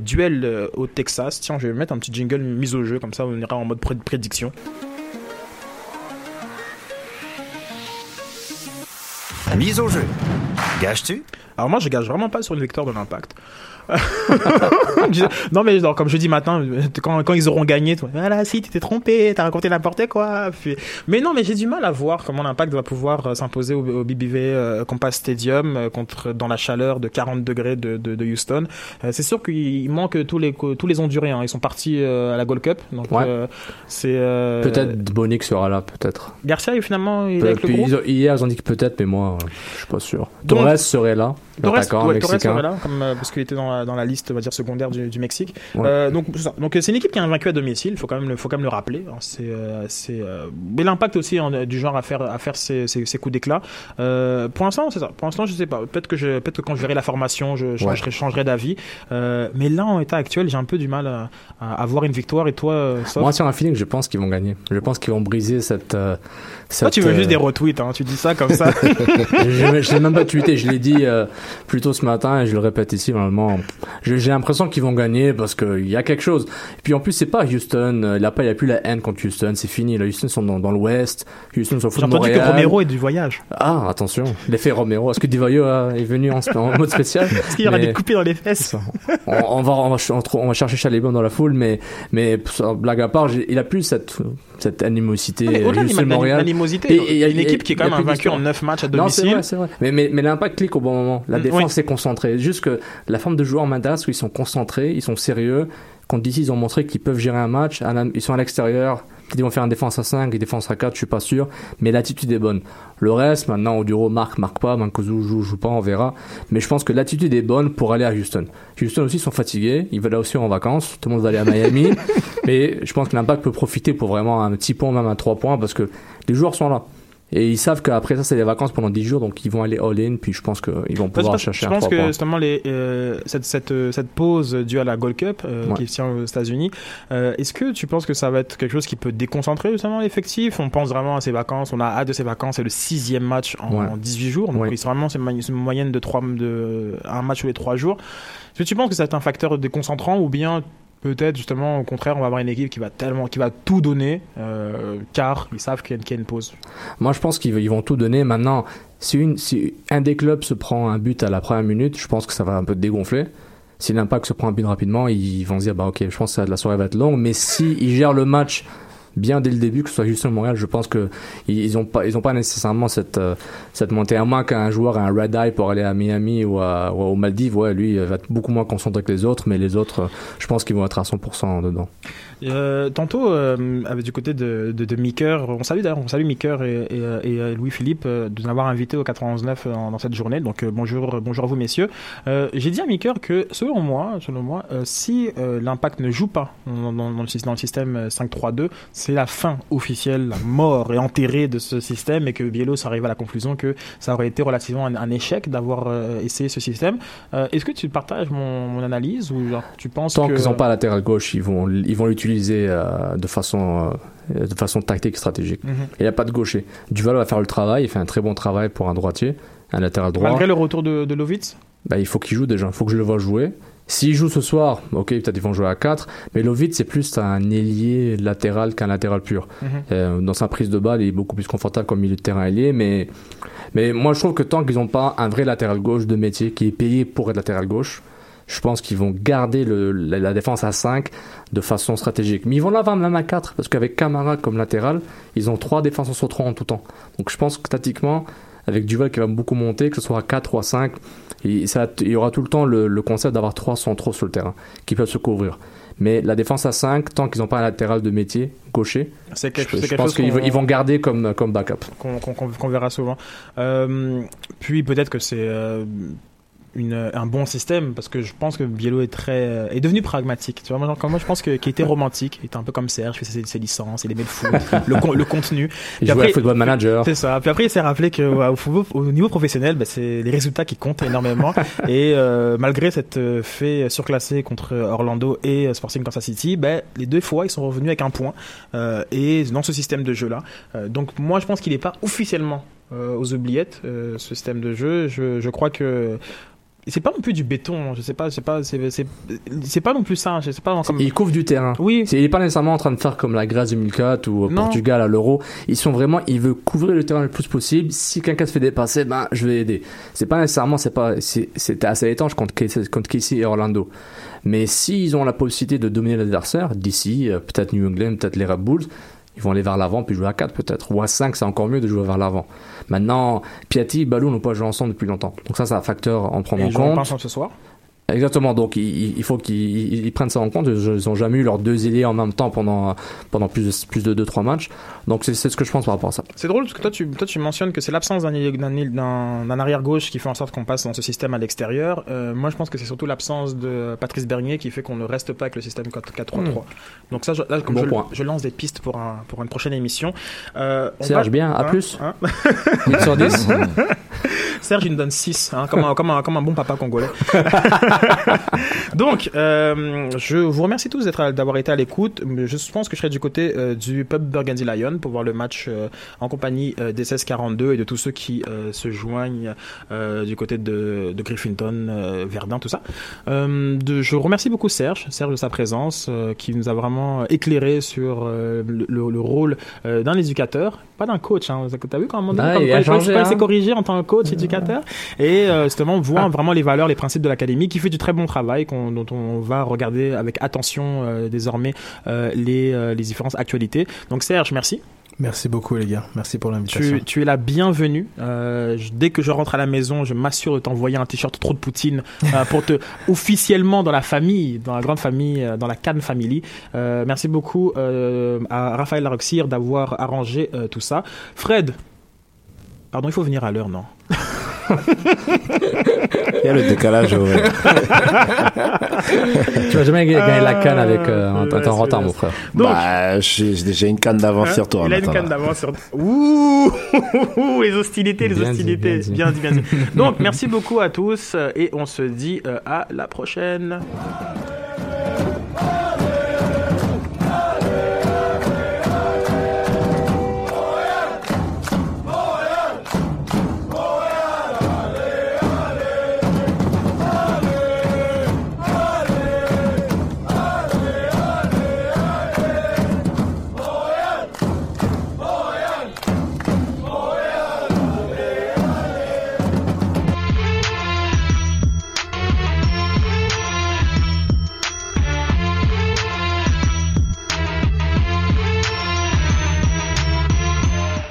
duel euh, au Texas. Tiens, je vais mettre un petit jingle mise au jeu, comme ça on ira en mode pré- prédiction. Mise au jeu. Gages-tu? Alors moi, je gage vraiment pas sur une victoire de l'impact. non mais genre, comme jeudi matin euh, quand, quand ils auront gagné toi, voilà si tu t'es trompé t'as raconté n'importe quoi Puis- mais non mais j'ai du mal à voir comment l'impact va pouvoir euh, s'imposer au, au BBV euh, Compass Stadium euh, contre dans la chaleur de 40 degrés de, de, de Houston Euh, c'est sûr qu'il manque tous les tous les Honduriens ils sont partis à la Gold Cup donc Ouais. c'est Peut-être Bonic sera là, peut-être. Garcia finalement il est avec le Puis groupe ils ont- hier, ils ont dit que peut-être, mais moi, je suis pas sûr. Torres serait là, Torres, là, comme, euh, parce qu'il était dans la, dans la liste, on va dire, secondaire du, du Mexique. Ouais. Euh, donc, donc, c'est une équipe qui est invaincue à domicile, il faut quand même le, faut quand même le rappeler. hein. C'est, euh, c'est, euh, mais l'impact aussi hein, du genre à faire, à faire ses, ses coups d'éclat. Euh, pour l'instant, c'est ça. Pour l'instant, je sais pas. Peut-être que je, peut-être que quand je verrai la formation, je changerai, changerai d'avis. Euh, mais là, en état actuel, j'ai un peu du mal à, à avoir une victoire. Et toi, Sof? Moi, sur un feeling, je pense qu'ils vont gagner. Je pense qu'ils vont briser cette. euh, toi, cette, tu veux juste des retweets, hein. Tu dis ça comme ça. je je l'ai même pas tweeté, je l'ai dit. Plus tôt ce matin et je le répète ici, normalement, j'ai j'ai l'impression qu'ils vont gagner parce qu'il y a quelque chose. Et puis en plus, c'est pas Houston, euh, il a pas, il y a plus la haine contre Houston, c'est fini. Là, Houston sont dans, dans l'Ouest, Houston sont au foot J'ai de entendu que Montréal. Romero est du voyage. Ah, attention, l'effet Romero. Est-ce que Divayo euh, est venu en, en mode spécial? Est-ce qu'il y aura Mais- des coupés dans les fesses? on, on va, on va, on va chercher Chalébon dans la foule, mais, mais blague à part, j'ai- il a plus cette, cette animosité. Ah, mais au-delà de Houston, l'animosité, Montréal. l'animosité, Et- et il y a une équipe qui est quand même invaincue en d'histoire. 9 matchs à Non, c'est domicile. vrai, c'est vrai. Mais, mais, mais l'impact clique au bon moment. La défense oui. s'est concentrée. Juste que la forme de joueurs m'intéresse, où ils sont concentrés, ils sont sérieux. Contre DC, ils ont montré qu'ils peuvent gérer un match. Ils sont à l'extérieur. Ils vont faire une défense à 5, une défense à 4, je suis pas sûr. Mais l'attitude est bonne. Le reste, maintenant, Oduro marque, marque pas. Mankozu joue, joue pas, on verra. Mais je pense que l'attitude est bonne pour aller à Houston. Houston aussi sont fatigués. Ils veulent là aussi en vacances. Tout le monde va aller à Miami. mais je pense que l'impact peut profiter pour vraiment un petit point, même un 3 points, parce que les joueurs sont là. Et ils savent qu'après ça, c'est les vacances pendant 10 jours, donc ils vont aller all-in, puis je pense qu'ils vont pouvoir chercher je un pense 3 que points. justement les, euh, cette, cette, euh, cette pause due à la Gold Cup euh, Ouais. qui se tient aux États-Unis, est-ce que tu penses que ça va être quelque chose qui peut déconcentrer justement l'effectif? On pense vraiment à ces vacances, on a hâte de ces vacances, c'est le sixième match en, Ouais. 18 jours, donc Ouais. ils sont vraiment c'est une moyenne de, trois, de un match tous les 3 jours. Est-ce que tu penses que ça va être un facteur déconcentrant ou bien peut-être justement au contraire on va avoir une équipe qui va tellement qui va tout donner euh, car ils savent qu'il y, a- une pause Moi, je pense qu'ils ils vont tout donner. Maintenant, si, une, si un des clubs se prend un but à la première minute, je pense que ça va un peu dégonfler. Si l'impact se prend un but rapidement, ils vont se dire, bah ok, je pense que la soirée va être longue. Mais si ils gèrent le match bien dès le début, que ce soit Houston ou Montréal, je pense que ils ils ont pas, ils pas nécessairement cette, euh, cette montée. À moins qu'un joueur ait un red eye pour aller à Miami ou, aux Maldives, ouais, lui, il va être beaucoup moins concentré que les autres. Mais les autres, euh, je pense qu'ils vont être à 100% dedans. Euh, tantôt, euh, du côté de, de, Meeker, on salue d'ailleurs, on salue Meeker et, et, euh, euh, Louis-Philippe euh, de nous avoir invités au 91.9 dans, cette journée. Donc euh, bonjour, bonjour à vous messieurs. Euh, J'ai dit à Meeker que selon moi, selon moi, euh, si euh, l'Impact ne joue pas dans, dans, dans le, système euh, 5-3-2, c'est la fin officielle, la mort et enterrée de ce système et que Bielos arrive à la conclusion que ça aurait été relativement un, un échec d'avoir euh, essayé ce système. Euh, Est-ce que tu partages mon, mon analyse ou genre, tu penses Tant qu'ils n'ont pas latéral gauche, ils vont ils vont l'utiliser euh, de façon de façon tactique stratégique. Mhm. Il n'y a pas de gaucher. Duval va faire le travail, il fait un très bon travail pour un droitier, un latéral droit. malgré le retour de, de Lovitz? Bah, il faut qu'il joue déjà, il faut que je le vois jouer. S'il joue ce soir, ok, peut-être ils vont jouer à 4, mais Lovitz c'est plus un ailier latéral qu'un latéral pur. Mhm. Euh, dans sa prise de balle, il est beaucoup plus confortable comme milieu de terrain ailier, mais, mais moi je trouve que tant qu'ils n'ont pas un vrai latéral gauche de métier qui est payé pour être latéral gauche, je pense qu'ils vont garder le, la, la défense à 5 de façon stratégique. Mais ils vont l'avoir même à 4, parce qu'avec Camara comme latéral, ils ont 3 défenseurs sur 3 en tout temps. Donc je pense que tactiquement, avec Duval qui va beaucoup monter, que ce soit à 4 ou à 5, il, ça, il y aura tout le temps le, le concept d'avoir 3 centraux sur le terrain qui peuvent se couvrir. Mais la défense à 5, tant qu'ils n'ont pas un latéral de métier gaucher, C'est quelque, je, c'est je quelque pense chose qu'ils vont- garder comme, comme backup. qu'on verra souvent. Euh, puis peut-être que c'est euh, une, un bon système parce que je pense que Biello est très euh, est devenu pragmatique. Tu vois, moi, genre, comme moi je pense que qu'il était romantique, il était un peu comme Serge, il fait ses, licences, il aimait le foot, le, con- le contenu. Il jouait à Football Manager. C'est ça. Puis après il s'est rappelé que ouais, au, football- au niveau professionnel, bah, c'est les résultats qui comptent énormément. et euh, malgré cette euh, fait surclassé contre Orlando et Sporting Kansas City, bah, les deux fois ils sont revenus avec un point et dans ce système de jeu là. Donc moi je pense qu'il n'est pas officiellement aux oubliettes ce système de jeu. Je, je crois que c'est pas non plus du béton. Je sais pas, je sais pas, c'est c'est c'est pas non plus ça. Je sais pas comme. Il couvre du terrain. Oui. C'est- Il n'est pas nécessairement en train de faire comme la Grèce 2004 ou au Non. Portugal à l'Euro. Ils sont vraiment, il veut couvrir le terrain le plus possible. Si quelqu'un se fait dépasser, ben je vais aider. C'est pas nécessairement, c'est pas, c'est- c'était assez étanche contre Casey, contre Casey et Orlando. Mais s'ils ont la possibilité de dominer l'adversaire, d'ici, euh, peut-être New England, peut-être les Red Bulls, ils vont aller vers l'avant puis jouer à 4 peut-être. Ou à 5, c'est encore mieux de jouer vers l'avant. Maintenant, Piatti et Balou n'ont pas joué ensemble depuis longtemps. Donc ça, c'est un facteur à en prendre en ils compte. ensemble ce soir. Exactement, donc il, il faut qu'ils ils prennent ça en compte. Ils n'ont jamais eu leurs deux ailiers en même temps pendant, pendant plus de, plus de 2-3 matchs. Donc c'est ce que je pense par rapport à ça. C'est drôle parce que toi tu, toi, tu mentionnes que c'est l'absence d'un ailier- d'un ailier- d'un- d'un arrière gauche qui fait en sorte qu'on passe dans ce système à l'extérieur. Euh, moi je pense que c'est surtout l'absence de Patrice Bernier qui fait qu'on ne reste pas avec le système 4-3-3. Hmm. Donc ça, je, là, comme Bon je, lance des pistes pour, un, pour une prochaine émission. Euh, Serge, va- bien, à hein, plus. hein 8 sur 10. Serge, il nous donne 6, hein, comme, un, comme, un, comme un bon papa congolais. Donc, euh, je vous remercie tous d'avoir été à l'écoute. Je pense que je serai du côté euh, du pub Burgundy Lion pour voir le match euh, en compagnie euh, des 1642 et de tous ceux qui euh, se joignent euh, du côté de, de Griffinton, Verdun, tout ça. De, je remercie beaucoup Serge, Serge de sa présence, qui nous a vraiment éclairé sur le, le- le rôle d'un éducateur, pas d'un coach. Hein. T'as vu quand Bah, comme il il pas hein. corriger en tant que coach, éducateur, et justement voir vraiment les valeurs, les principes de l'académie, qui fait du très bon travail, dont on va regarder avec attention euh, désormais euh, les, euh, les différentes actualités. Donc Serge, merci. Merci beaucoup, les gars. Merci pour l'invitation. Tu, tu es la bienvenue. Je- dès que je rentre à la maison, je m'assure de t'envoyer un t-shirt trop de Poutine pour te officiellement dans la famille, dans la grande famille, dans la Cannes Family. Merci beaucoup à Raphaël Laroxir d'avoir arrangé tout ça. Fred, pardon, il faut venir à l'heure, non? Il y a le décalage horaire. Tu vas jamais gagner la canne avec euh, en retard, mon frère. Donc- bah, j'ai déjà une canne d'avance Hein sur toi. Il a une canne d'avance sur. Ouh, les hostilités, les Bien dit, hostilités. bien dit. bien dit, bien dit. Donc, merci beaucoup à tous et on se dit euh, à la prochaine.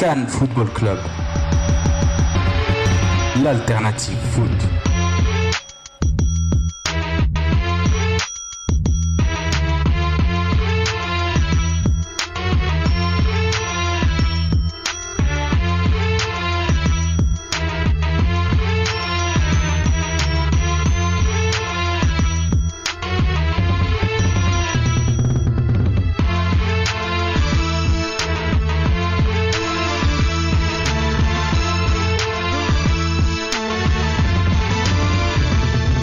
Cannes Football Club. L'alternative foot.